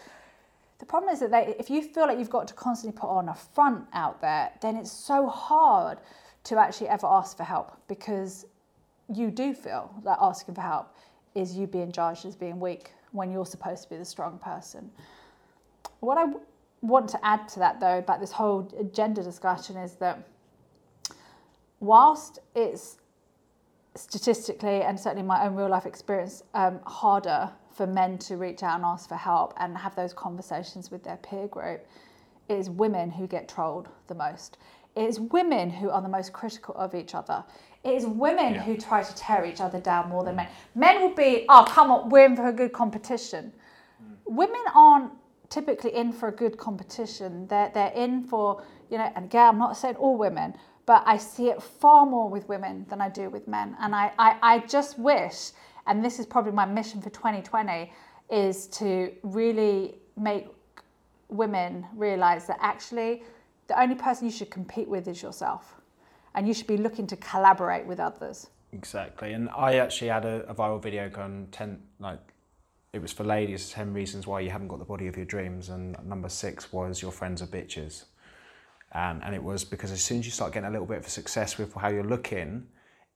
[SPEAKER 3] The problem is that they, if you feel like you've got to constantly put on a front out there, then it's so hard to actually ever ask for help because you do feel that asking for help is you being judged as being weak when you're supposed to be the strong person. What I want to add to that though about this whole gender discussion is that whilst it's statistically and certainly my own real life experience um, harder for men to reach out and ask for help and have those conversations with their peer group, it is women who get trolled the most. It is women who are the most critical of each other. It is women
[SPEAKER 2] Yeah.
[SPEAKER 3] who try to tear each other down more than men. Men will be, oh, come on, we're in for a good competition. Women aren't typically in for a good competition. They're, they're in for, you know, and again, I'm not saying all women, but I see it far more with women than I do with men. And I, I, I just wish, and this is probably my mission for 2020, is to really make women realize that actually the only person you should compete with is yourself. And you should be looking to collaborate with others.
[SPEAKER 2] Exactly, and I actually had a, a viral video on ten like it was for ladies ten reasons why you haven't got the body of your dreams, and number six was your friends are bitches, and and it was because as soon as you start getting a little bit of success with how you're looking,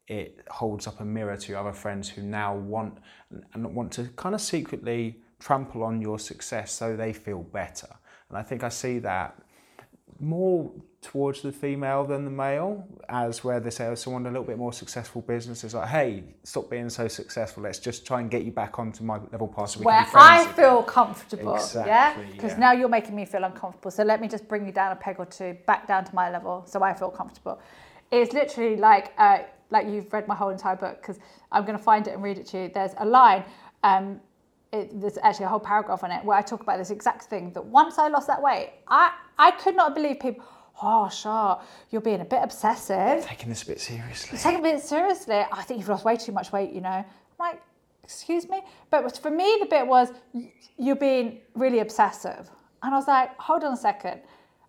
[SPEAKER 2] it holds up a mirror to your other friends who now want and want to kind of secretly trample on your success so they feel better, and I think I see that more towards the female than the male, as where they say, oh, someone a little bit more successful business is like, hey, stop being so successful. Let's just try and get you back onto my level path so
[SPEAKER 3] Where
[SPEAKER 2] can be friends
[SPEAKER 3] I
[SPEAKER 2] again."
[SPEAKER 3] feel comfortable. yeah? Because
[SPEAKER 2] yeah.
[SPEAKER 3] now you're making me feel uncomfortable. So let me just bring you down a peg or two, back down to my level so I feel comfortable. It's literally like, uh, like you've read my whole entire book because I'm going to find it and read it to you. There's a line. Um, it, there's actually a whole paragraph on it where I talk about this exact thing that once I lost that weight, I, I could not believe people, oh, sure, you're being a bit obsessive.
[SPEAKER 2] Taking this a bit seriously.
[SPEAKER 3] Take it a bit seriously. I think you've lost way too much weight, you know. I'm like, excuse me? But for me, the bit was, you're being really obsessive. And I was like, hold on a second.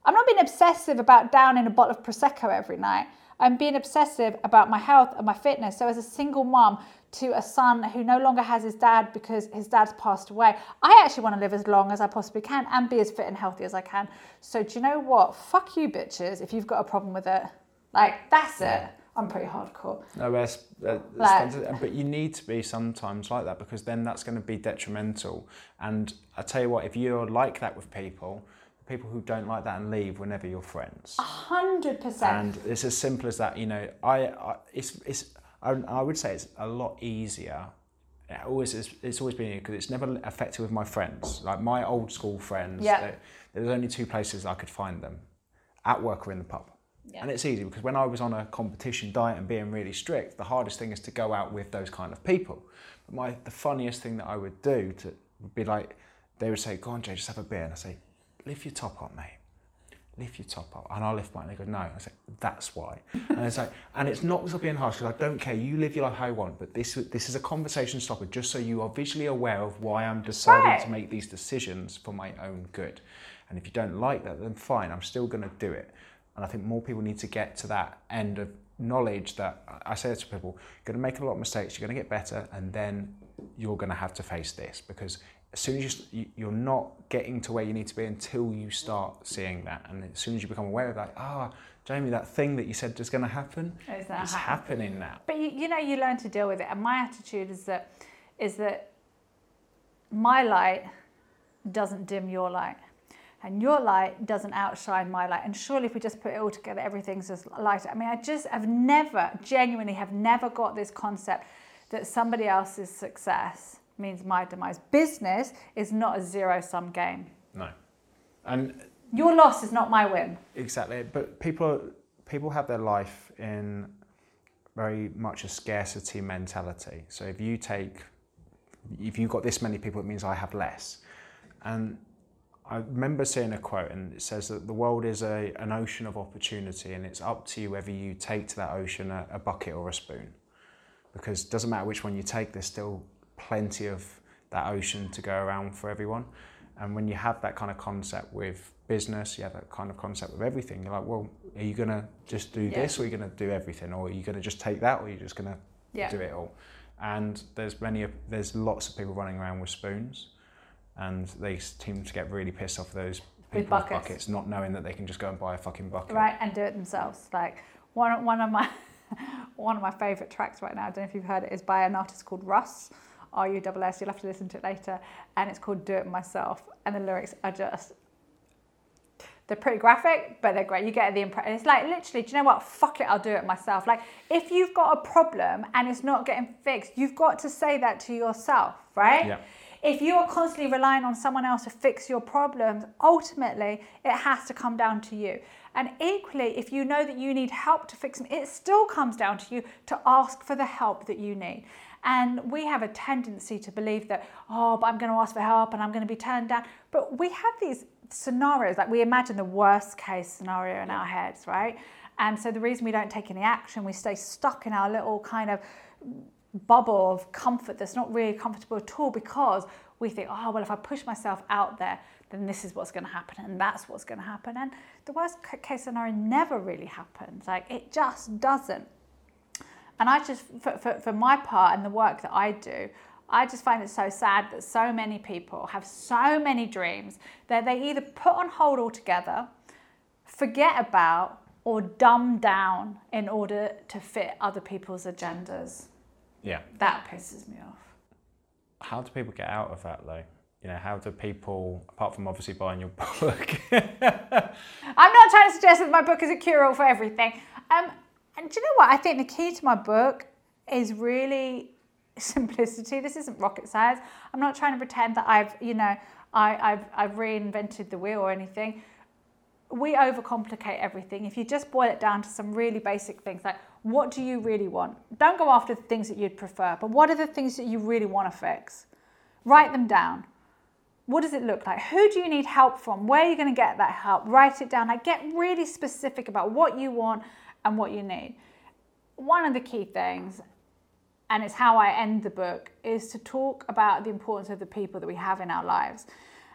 [SPEAKER 3] I'm not being obsessive about downing a bottle of Prosecco every night. I'm being obsessive about my health and my fitness. So, as a single mum to a son who no longer has his dad because his dad's passed away, I actually want to live as long as I possibly can and be as fit and healthy as I can. So, do you know what? Fuck you, bitches, if you've got a problem with it. Like, that's it. I'm pretty hardcore.
[SPEAKER 2] No, that's, that's
[SPEAKER 3] Like-
[SPEAKER 2] but you need to be sometimes like that because then that's going to be detrimental. And I tell you what, if you're like that with people, people who don't like that and leave whenever you're friends.
[SPEAKER 3] A Hundred percent.
[SPEAKER 2] and it's as simple as that. You know, I, I it's it's I, I would say it's a lot easier. It always is, it's always been because it's never affected with my friends. Like my old school friends,
[SPEAKER 3] Yeah.
[SPEAKER 2] there, there was only two places I could find them, at work or in the pub.
[SPEAKER 3] Yeah.
[SPEAKER 2] And it's easy because when I was on a competition diet and being really strict, the hardest thing is to go out with those kind of people. But my the funniest thing that I would do to would be like they would say, "Go on, Jay, just have a beer," and I say, "Lift your top up, mate." Lift your top up. And I'll lift mine. And they go, no. I say, that's why. And it's like, and it's not because I'm being harsh, because I don't care. You live your life how you want. But this, this is a conversation stopper, just so you are visually aware of why I'm deciding
[SPEAKER 3] Right.
[SPEAKER 2] to make these decisions for my own good. And if you don't like that, then fine. I'm still going to do it. And I think more people need to get to that end of knowledge that I say to people, you're going to make a lot of mistakes, you're going to get better, and then you're going to have to face this because as soon as you, you're not getting to where you need to be until you start seeing that, and as soon as you become aware of that, ah, Jamie, that thing that you said was going to happen,
[SPEAKER 3] It's happening
[SPEAKER 2] now.
[SPEAKER 3] But you, you know, you learn to deal with it. And my attitude is that is that my light doesn't dim your light. And your light doesn't outshine my light. And surely if we just put it all together, everything's just lighter. I mean, I just have never, genuinely have never got this concept that somebody else's success means my demise. Business is not a zero sum game.
[SPEAKER 2] No, and
[SPEAKER 3] Your loss is not my win.
[SPEAKER 2] Exactly, but people people have their life in very much a scarcity mentality. So if you take if you've got this many people, it means I have less. And I remember seeing a quote, and it says that the world is a, an ocean of opportunity, and it's up to you whether you take to that ocean a, a bucket or a spoon. Because it doesn't matter which one you take, there's still plenty of that ocean to go around for everyone. And when you have that kind of concept with business, you have that kind of concept with everything. You're like, well, are you going to just do
[SPEAKER 3] Yeah.
[SPEAKER 2] this, or are you going to do everything, or are you going to just take that, or are you just going to
[SPEAKER 3] Yeah.
[SPEAKER 2] do it all? And there's many, of- there's lots of people running around with spoons, and they seem to get really pissed off those people with
[SPEAKER 3] buckets.
[SPEAKER 2] buckets, not knowing that they can just go and buy a fucking bucket.
[SPEAKER 3] right and do it themselves like one, one of my one of my favourite tracks right now, I don't know if you've heard it, is by an artist called Russ, R U S S. You'll have to listen to it later. And it's called Do It Myself. And the lyrics are just, they're pretty graphic, but they're great. You get the impression. It's like literally, do you know what? Fuck it, I'll do it myself. Like if you've got a problem and it's not getting fixed, you've got to say that to yourself, right?
[SPEAKER 2] Yeah.
[SPEAKER 3] If you are constantly relying on someone else to fix your problems, ultimately it has to come down to you. And equally, if you know that you need help to fix them, it still comes down to you to ask for the help that you need. And we have a tendency to believe that, oh, but I'm going to ask for help and I'm going to be turned down. But we have these scenarios, like we imagine the worst case scenario in our heads, right? And so the reason we don't take any action, we stay stuck in our little kind of bubble of comfort that's not really comfortable at all because we think, oh, well, if I push myself out there, then this is what's going to happen and that's what's going to happen. And the worst case scenario never really happens. Like it just doesn't. And I just, for, for, for my part and the work that I do, I just find it so sad that so many people have so many dreams that they either put on hold altogether, forget about, or dumb down in order to fit other people's agendas.
[SPEAKER 2] Yeah.
[SPEAKER 3] That pisses me off.
[SPEAKER 2] How do people get out of that though? You know, how do people, apart from obviously buying your book?
[SPEAKER 3] I'm not trying to suggest that my book is a cure-all for everything. Um, and do you know what? I think the key to my book is really simplicity. This isn't rocket science. I'm not trying to pretend that I've, you know, I, I've, I've reinvented the wheel or anything. We overcomplicate everything. If you just boil it down to some really basic things like what do you really want? Don't go after the things that you'd prefer, but what are the things that you really want to fix? Write them down. What does it look like? Who do you need help from? Where are you going to get that help? Write it down. Like get really specific about what you want and what you need. One of the key things, and it's how I end the book, is to talk about the importance of the people that we have in our lives.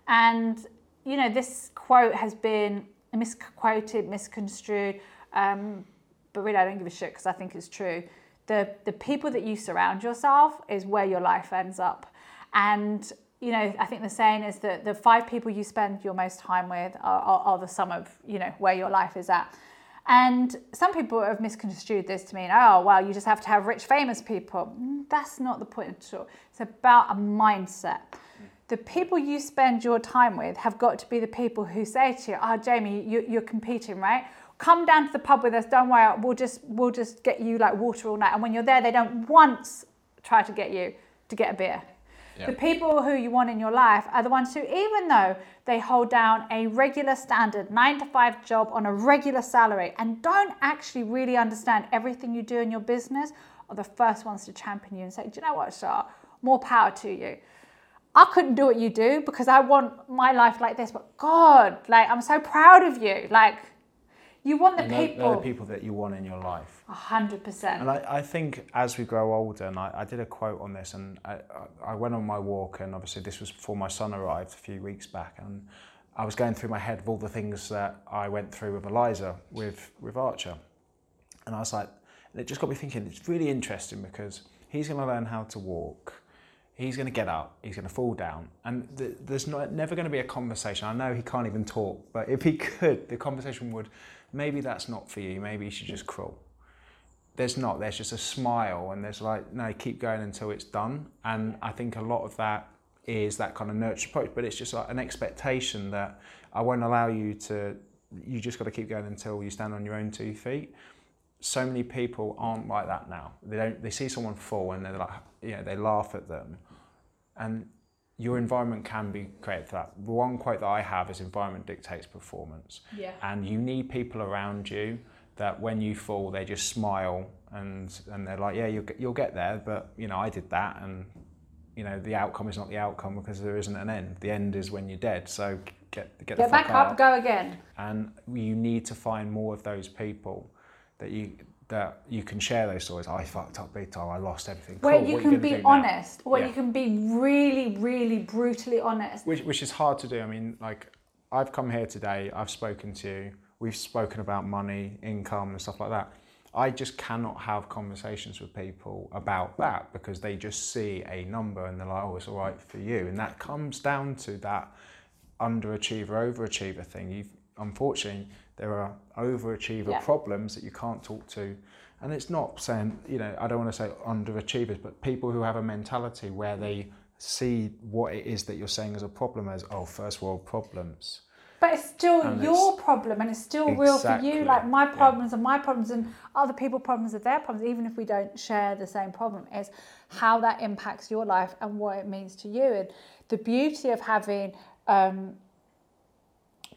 [SPEAKER 3] And, you know, this quote has been misquoted, misconstrued, um, but really I don't give a shit because I think it's true. The, the people that you surround yourself is where your life ends up. And, you know, I think the saying is that the five people you spend your most time with are, are, are the sum of, you know, where your life is at. And some people have misconstrued this to mean, oh, well, you just have to have rich, famous people. Mm, that's not the point at all. It's about a mindset. The people you spend your time with have got to be the people who say to you, oh, Jamie, you, you're competing, right? Come down to the pub with us. Don't worry, we'll just we'll just get you like water all night. And when you're there, they don't once try to get you to get a beer. The people who you want in your life are the ones who, even though they hold down a regular standard nine to five job on a regular salary and don't actually really understand everything you do in your business, are the first ones to champion you and say, Do you know what, Shaa? More power to you. I couldn't do what you do because I want my life like this, but God, like, I'm so proud of you. Like, you want the people.
[SPEAKER 2] They're the people that you want in your life.
[SPEAKER 3] A hundred percent.
[SPEAKER 2] And I, I think as we grow older, and I, I did a quote on this, and I, I went on my walk, and obviously this was before my son arrived a few weeks back, and I was going through my head of all the things that I went through with Eliza, with with Archer, and I was like, and it just got me thinking. It's really interesting because he's going to learn how to walk. He's going to get up. He's going to fall down, and th- there's not, never going to be a conversation. I know he can't even talk, but if he could, the conversation would maybe that's not for you. Maybe you should just crawl. There's not. There's just a smile, and there's like, no, keep going until it's done. And I think a lot of that is that kind of nurture approach, but it's just like an expectation that I won't allow you to. You just got to keep going until you stand on your own two feet. So many people aren't like that now. They don't. They see someone fall and they're like, you know, they laugh at them, and your environment can be created for that. One quote that I have is environment dictates performance.
[SPEAKER 3] Yeah.
[SPEAKER 2] And you need people around you that when you fall, they just smile and, and they're like, yeah, you'll, you'll get there, but you know, I did that and you know, the outcome is not the outcome because there isn't an end. The end is when you're dead. So get, get,
[SPEAKER 3] get back up, go again.
[SPEAKER 2] And you need to find more of those people that you that you can share those stories. I fucked up big time. I lost everything.
[SPEAKER 3] Where cool. you can you be honest. Where yeah. you can be really, really brutally honest.
[SPEAKER 2] Which, which is hard to do. I mean, like, I've come here today. I've spoken to you. We've spoken about money, income, and stuff like that. I just cannot have conversations with people about that because they just see a number and they're like, "Oh, it's all right for you," and that comes down to that underachiever, overachiever thing. You've unfortunately there are overachiever yeah. problems that you can't talk to and it's not saying you know I don't want to say underachievers, but people who have a mentality where they see what it is that you're saying as a problem as oh first world problems.
[SPEAKER 3] But it's still
[SPEAKER 2] And
[SPEAKER 3] your problem and it's still real for you. Like my
[SPEAKER 2] yeah.
[SPEAKER 3] problems are my problems and other people's problems are their problems, even if we don't share the same problem, is how that impacts your life and what it means to you. And the beauty of having um,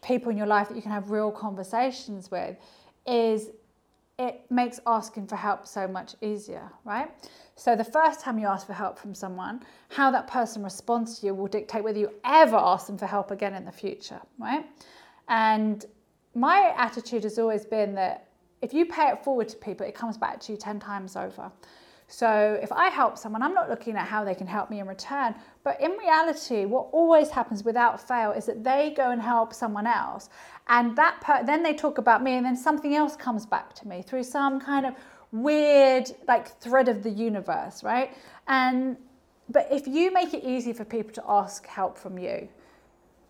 [SPEAKER 3] people in your life that you can have real conversations with is it makes asking for help so much easier, right? So the first time you ask for help from someone, how that person responds to you will dictate whether you ever ask them for help again in the future, right? And my attitude has always been that if you pay it forward to people, it comes back to you 10 times over. So if I help someone, I'm not looking at how they can help me in return. But in reality, what always happens without fail is that they go and help someone else, and that per- then they talk about me, and then something else comes back to me through some kind of weird like thread of the universe, right? And but if you make it easy for people to ask help from you,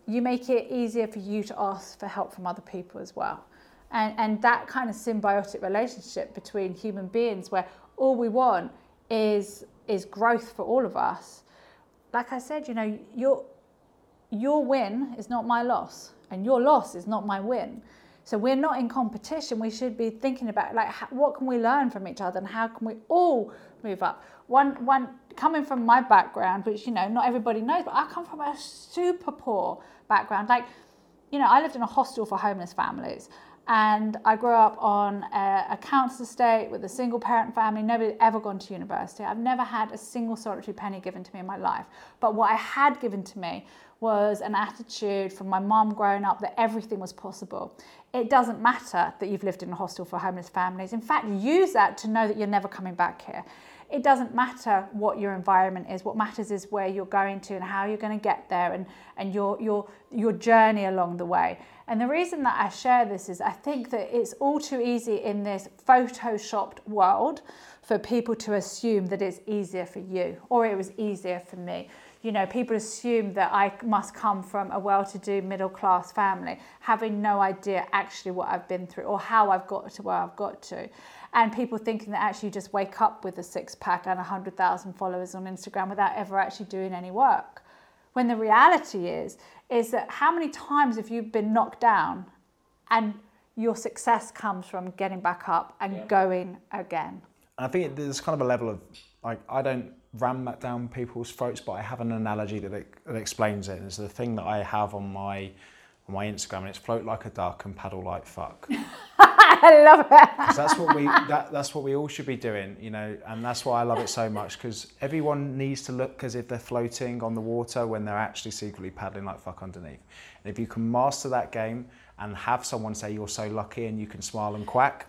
[SPEAKER 3] you make it easier for you to ask for help from other people as well. And, and that kind of symbiotic relationship between human beings where all we want is is growth for all of us. Like I said, you know, your your win is not my loss and your loss is not my win. So we're not in competition. We should be thinking about like what can we learn from each other and how can we all move up. One one coming from my background, which you know not everybody knows, but I come from a super poor background. Like, you know, I lived in a hostel for homeless families. And I grew up on a, a council estate with a single parent family. Nobody had ever gone to university. I've never had a single solitary penny given to me in my life. But what I had given to me was an attitude from my mum growing up that everything was possible. It doesn't matter that you've lived in a hostel for homeless families. In fact, use that to know that you're never coming back here. It doesn't matter what your environment is. What matters is where you're going to and how you're going to get there and, and your, your, your journey along the way. And the reason that I share this is I think that it's all too easy in this photoshopped world for people to assume that it's easier for you or it was easier for me. You know, people assume that I must come from a well to do middle class family, having no idea actually what I've been through or how I've got to where I've got to. And people thinking that actually you just wake up with a six pack and 100,000 followers on Instagram without ever actually doing any work. When the reality is, is that how many times have you been knocked down and your success comes from getting back up and going again?
[SPEAKER 2] And I think there's kind of a level of like I don't ram that down people's throats, but I have an analogy that, it, that explains it. And it's the thing that I have on my on my Instagram, and it's float like a duck and paddle like fuck.
[SPEAKER 3] I love it.
[SPEAKER 2] that's what we that, that's what we all should be doing, you know, and that's why I love it so much because everyone needs to look as if they're floating on the water when they're actually secretly paddling like fuck underneath. And if you can master that game and have someone say you're so lucky and you can smile and quack,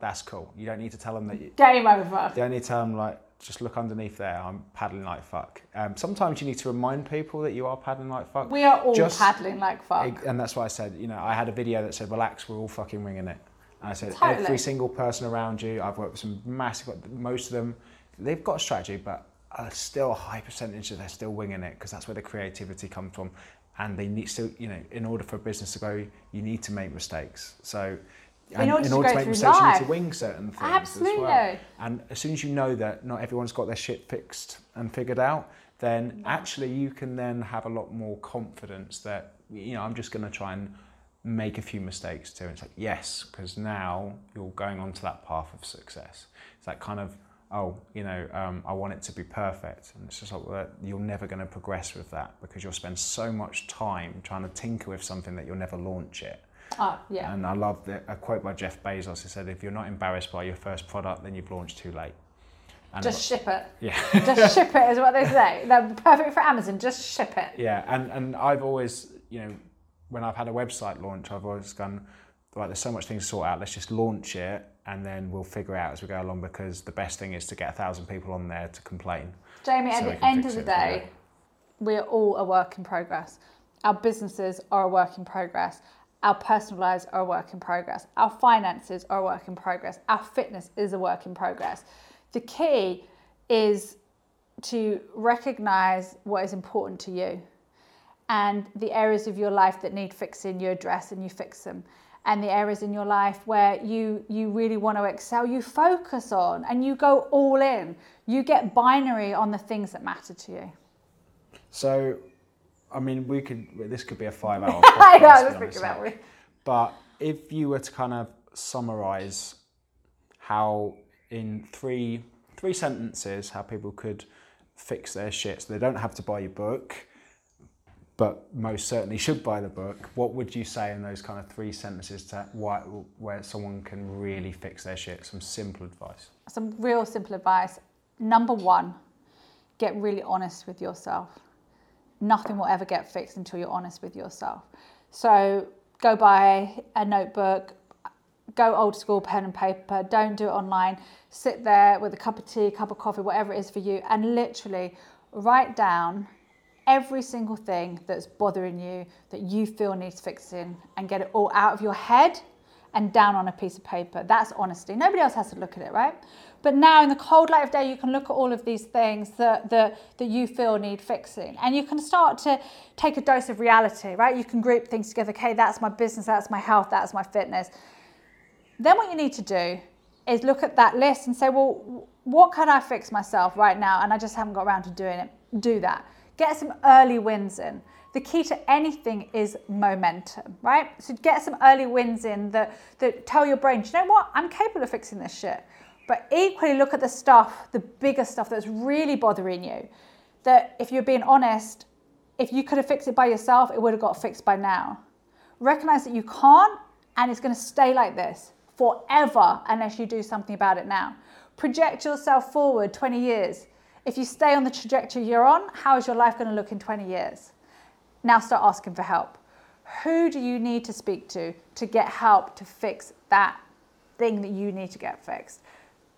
[SPEAKER 2] that's cool. You don't need to tell them that you,
[SPEAKER 3] Game over.
[SPEAKER 2] to tell them like just look underneath there. I'm paddling like fuck. Um, sometimes you need to remind people that you are paddling like fuck.
[SPEAKER 3] We are all
[SPEAKER 2] Just-
[SPEAKER 3] paddling like fuck.
[SPEAKER 2] And that's why I said, you know, I had a video that said, relax, we're all fucking winging it. And I said,
[SPEAKER 3] Totally.
[SPEAKER 2] every single person around you, I've worked with some massive, most of them, they've got a strategy, but uh, still a high percentage of they're still winging it because that's where the creativity comes from. And they need still, you know, in order for a business to go, you need to make mistakes. So, in
[SPEAKER 3] order to go
[SPEAKER 2] make mistakes, you need to wing certain things as
[SPEAKER 3] Absolutely.
[SPEAKER 2] well. And as soon as you know that not everyone's got their shit fixed and figured out, then actually you can then have a lot more confidence that you know I'm just going to try and make a few mistakes too. And it's like yes, because now you're going onto that path of success. It's that kind of oh you know um, I want it to be perfect, and it's just like well, you're never going to progress with that because you'll spend so much time trying to tinker with something that you'll never launch it.
[SPEAKER 3] Oh, yeah.
[SPEAKER 2] And I love the, a quote by Jeff Bezos. He said, "If you're not embarrassed by your first product, then you've launched too late." And
[SPEAKER 3] Just ship it.
[SPEAKER 2] yeah,
[SPEAKER 3] Just ship it is what they say. They're perfect for Amazon. Just ship it.
[SPEAKER 2] yeah, and and I've always, you know, when I've had a website launch, I've always gone, right, there's so much things to sort out. Let's just launch it, and then we'll figure out as we go along. Because the best thing is to get a thousand people on there to complain.
[SPEAKER 3] Jamie, at
[SPEAKER 2] So we
[SPEAKER 3] the end of the day, we're all a work in progress. Our businesses are a work in progress. Our personal lives are a work in progress. Our finances are a work in progress. Our fitness is a work in progress. The key is to recognize what is important to you and the areas of your life that need fixing, you address and you fix them. and the areas in your life where you you really want to excel you focus on and you go all in you get binary on the things that matter to you
[SPEAKER 2] So, I mean, we could. This could be a five-hour
[SPEAKER 3] I
[SPEAKER 2] podcast.
[SPEAKER 3] know, I
[SPEAKER 2] to
[SPEAKER 3] was
[SPEAKER 2] be
[SPEAKER 3] thinking
[SPEAKER 2] honest,
[SPEAKER 3] that
[SPEAKER 2] like.
[SPEAKER 3] way.
[SPEAKER 2] But if you were to kind of summarize how, in three three sentences, how people could fix their shit, so they don't have to buy your book, but most certainly should buy the book. What would you say in those kind of three sentences to why, where someone can really fix their shit? Some simple advice.
[SPEAKER 3] some real simple advice number one get really honest with yourself nothing will ever get fixed until you're honest with yourself so go buy a notebook go old school pen and paper don't do it online sit there with a cup of tea cup of coffee whatever it is for you and literally write down every single thing that's bothering you that you feel needs fixing and get it all out of your head and down on a piece of paper. That's honesty. Nobody else has to look at it, right? But now in the cold light of day, you can look at all of these things that, that, that you feel need fixing. And you can start to take a dose of reality, right? You can group things together. Okay, that's my business, that's my health, that's my fitness. Then what you need to do is look at that list and say, well, what can I fix myself right now? And I just haven't got around to doing it. Do that. Get some early wins in. The key to anything is momentum, right? So get some early wins in that, that tell your brain, "Do you know what? I'm capable of fixing this shit. But equally look at the stuff, the bigger stuff that's really bothering you. That if you're being honest, if you could have fixed it by yourself, it would have got fixed by now. Recognize that you can't, and it's going to stay like this forever unless you do something about it now. Project yourself forward 20 years. If you stay on the trajectory you're on, how is your life going to look in 20 years? Now start asking for help. Who do you need to speak to to get help to fix that thing that you need to get fixed?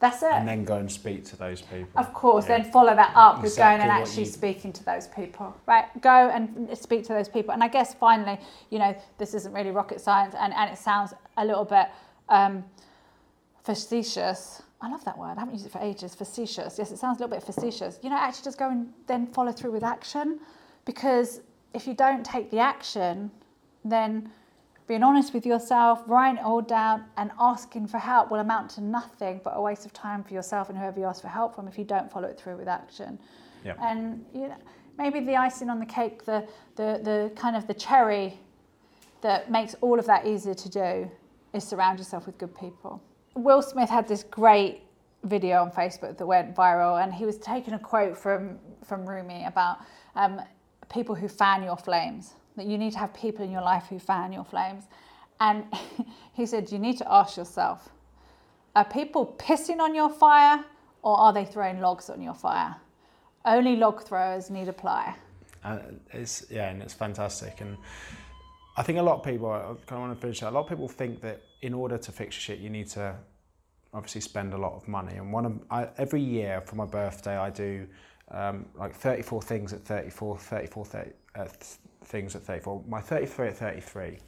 [SPEAKER 3] That's it.
[SPEAKER 2] And then go and speak to those people.
[SPEAKER 3] Of course,
[SPEAKER 2] Yeah.
[SPEAKER 3] then follow that up with going and actually
[SPEAKER 2] you-
[SPEAKER 3] speaking to those people, right? Go and speak to those people. And I guess finally, you know, this isn't really rocket science and, and it sounds a little bit um, facetious. I love that word. I haven't used it for ages. Facetious. Yes, it sounds a little bit facetious. You know, actually just go and then follow through with action because if you don't take the action, then being honest with yourself, writing it all down, and asking for help will amount to nothing but a waste of time for yourself and whoever you ask for help from if you don't follow it through with action.
[SPEAKER 2] Yeah.
[SPEAKER 3] And you know, maybe the icing on the cake, the, the, the kind of the cherry that makes all of that easier to do is surround yourself with good people. Will Smith had this great video on Facebook that went viral, and he was taking a quote from from Rumi about um, people who fan your flames. That you need to have people in your life who fan your flames, and he said you need to ask yourself: Are people pissing on your fire, or are they throwing logs on your fire? Only log throwers need apply.
[SPEAKER 2] Uh, it's yeah, and it's fantastic. And I think a lot of people, I kind of want to finish that. A lot of people think that in order to fix your shit, you need to obviously spend a lot of money. And one of I, every year for my birthday, I do um, like 34 things at 34, 34 30, uh, th- things at 34. My 33 at 33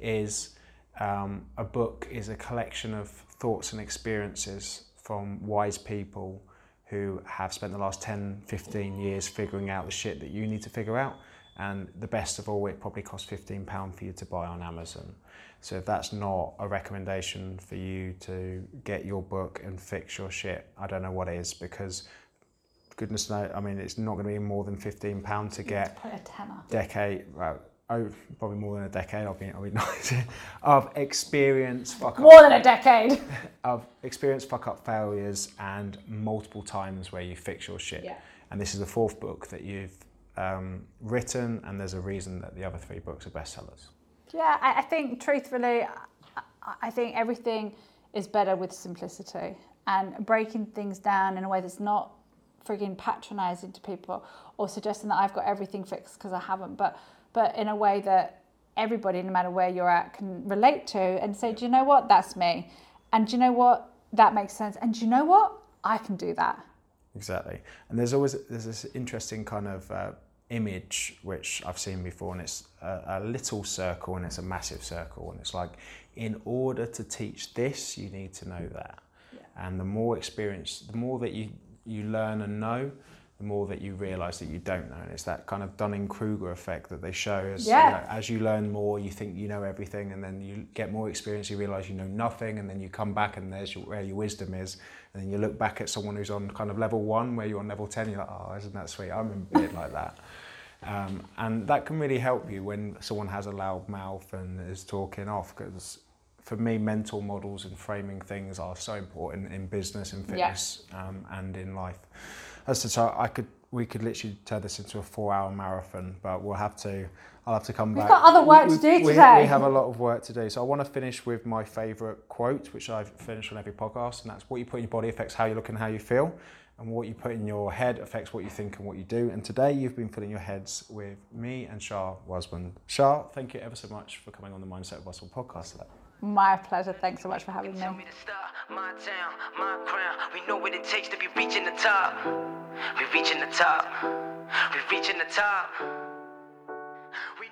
[SPEAKER 2] is um, a book is a collection of thoughts and experiences from wise people who have spent the last 10, 15 years figuring out the shit that you need to figure out. And the best of all, it probably costs £15 for you to buy on Amazon. So if that's not a recommendation for you to get your book and fix your shit, I don't know what is because goodness knows, I mean, it's not going to be more than £15 to get
[SPEAKER 3] Put a tenner.
[SPEAKER 2] decade, well, oh, probably more than a decade, I'll be, I'll be nice, of experience, fuck up
[SPEAKER 3] More than a decade.
[SPEAKER 2] of experience fuck up failures and multiple times where you fix your shit.
[SPEAKER 3] Yeah.
[SPEAKER 2] And this is the fourth book that you've um, written, and there's a reason that the other three books are bestsellers.
[SPEAKER 3] Yeah, I, I think truthfully, I, I think everything is better with simplicity and breaking things down in a way that's not frigging patronizing to people or suggesting that I've got everything fixed because I haven't, but but in a way that everybody, no matter where you're at, can relate to and say, do you know what? That's me. And do you know what? That makes sense. And do you know what? I can do that.
[SPEAKER 2] Exactly. And there's always there's this interesting kind of uh, image which I've seen before, and it's a, a little circle and it's a massive circle, and it's like, in order to teach this, you need to know that. And the more experience, the more that you you learn and know, the more that you realise that you don't know. And it's that kind of Dunning Kruger effect that they show as,
[SPEAKER 3] Yeah.
[SPEAKER 2] you know, as you learn more, you think you know everything, and then you get more experience, you realise you know nothing, and then you come back and there's your, where your wisdom is. And then you look back at someone who's on kind of level one, where you're on level 10, you're like, oh, isn't that sweet? I'm a bit like that. Um, and that can really help you when someone has a loud mouth and is talking off because for me mental models and framing things are so important in business and
[SPEAKER 3] Yeah.
[SPEAKER 2] fitness um, and in life as to so I could we could literally turn this into a four hour marathon but we'll have to I'll have to come back.
[SPEAKER 3] We've
[SPEAKER 2] back
[SPEAKER 3] got other work to do
[SPEAKER 2] we,
[SPEAKER 3] today.
[SPEAKER 2] we have a lot of work to do so I want to finish with my favourite quote which I've finished on every podcast and that's what you put in your body affects how you look and how you feel and what you put in your head affects what you think and what you do. And today you've been filling your heads with me and Shaa Wasmund. Shah, thank you ever so much for coming on the Mindset and Muscle podcast today.
[SPEAKER 3] My pleasure. Thanks so much for having me.
[SPEAKER 1] my town, my we know what it takes to be reaching the top. We're reaching the top. We're reaching the top. We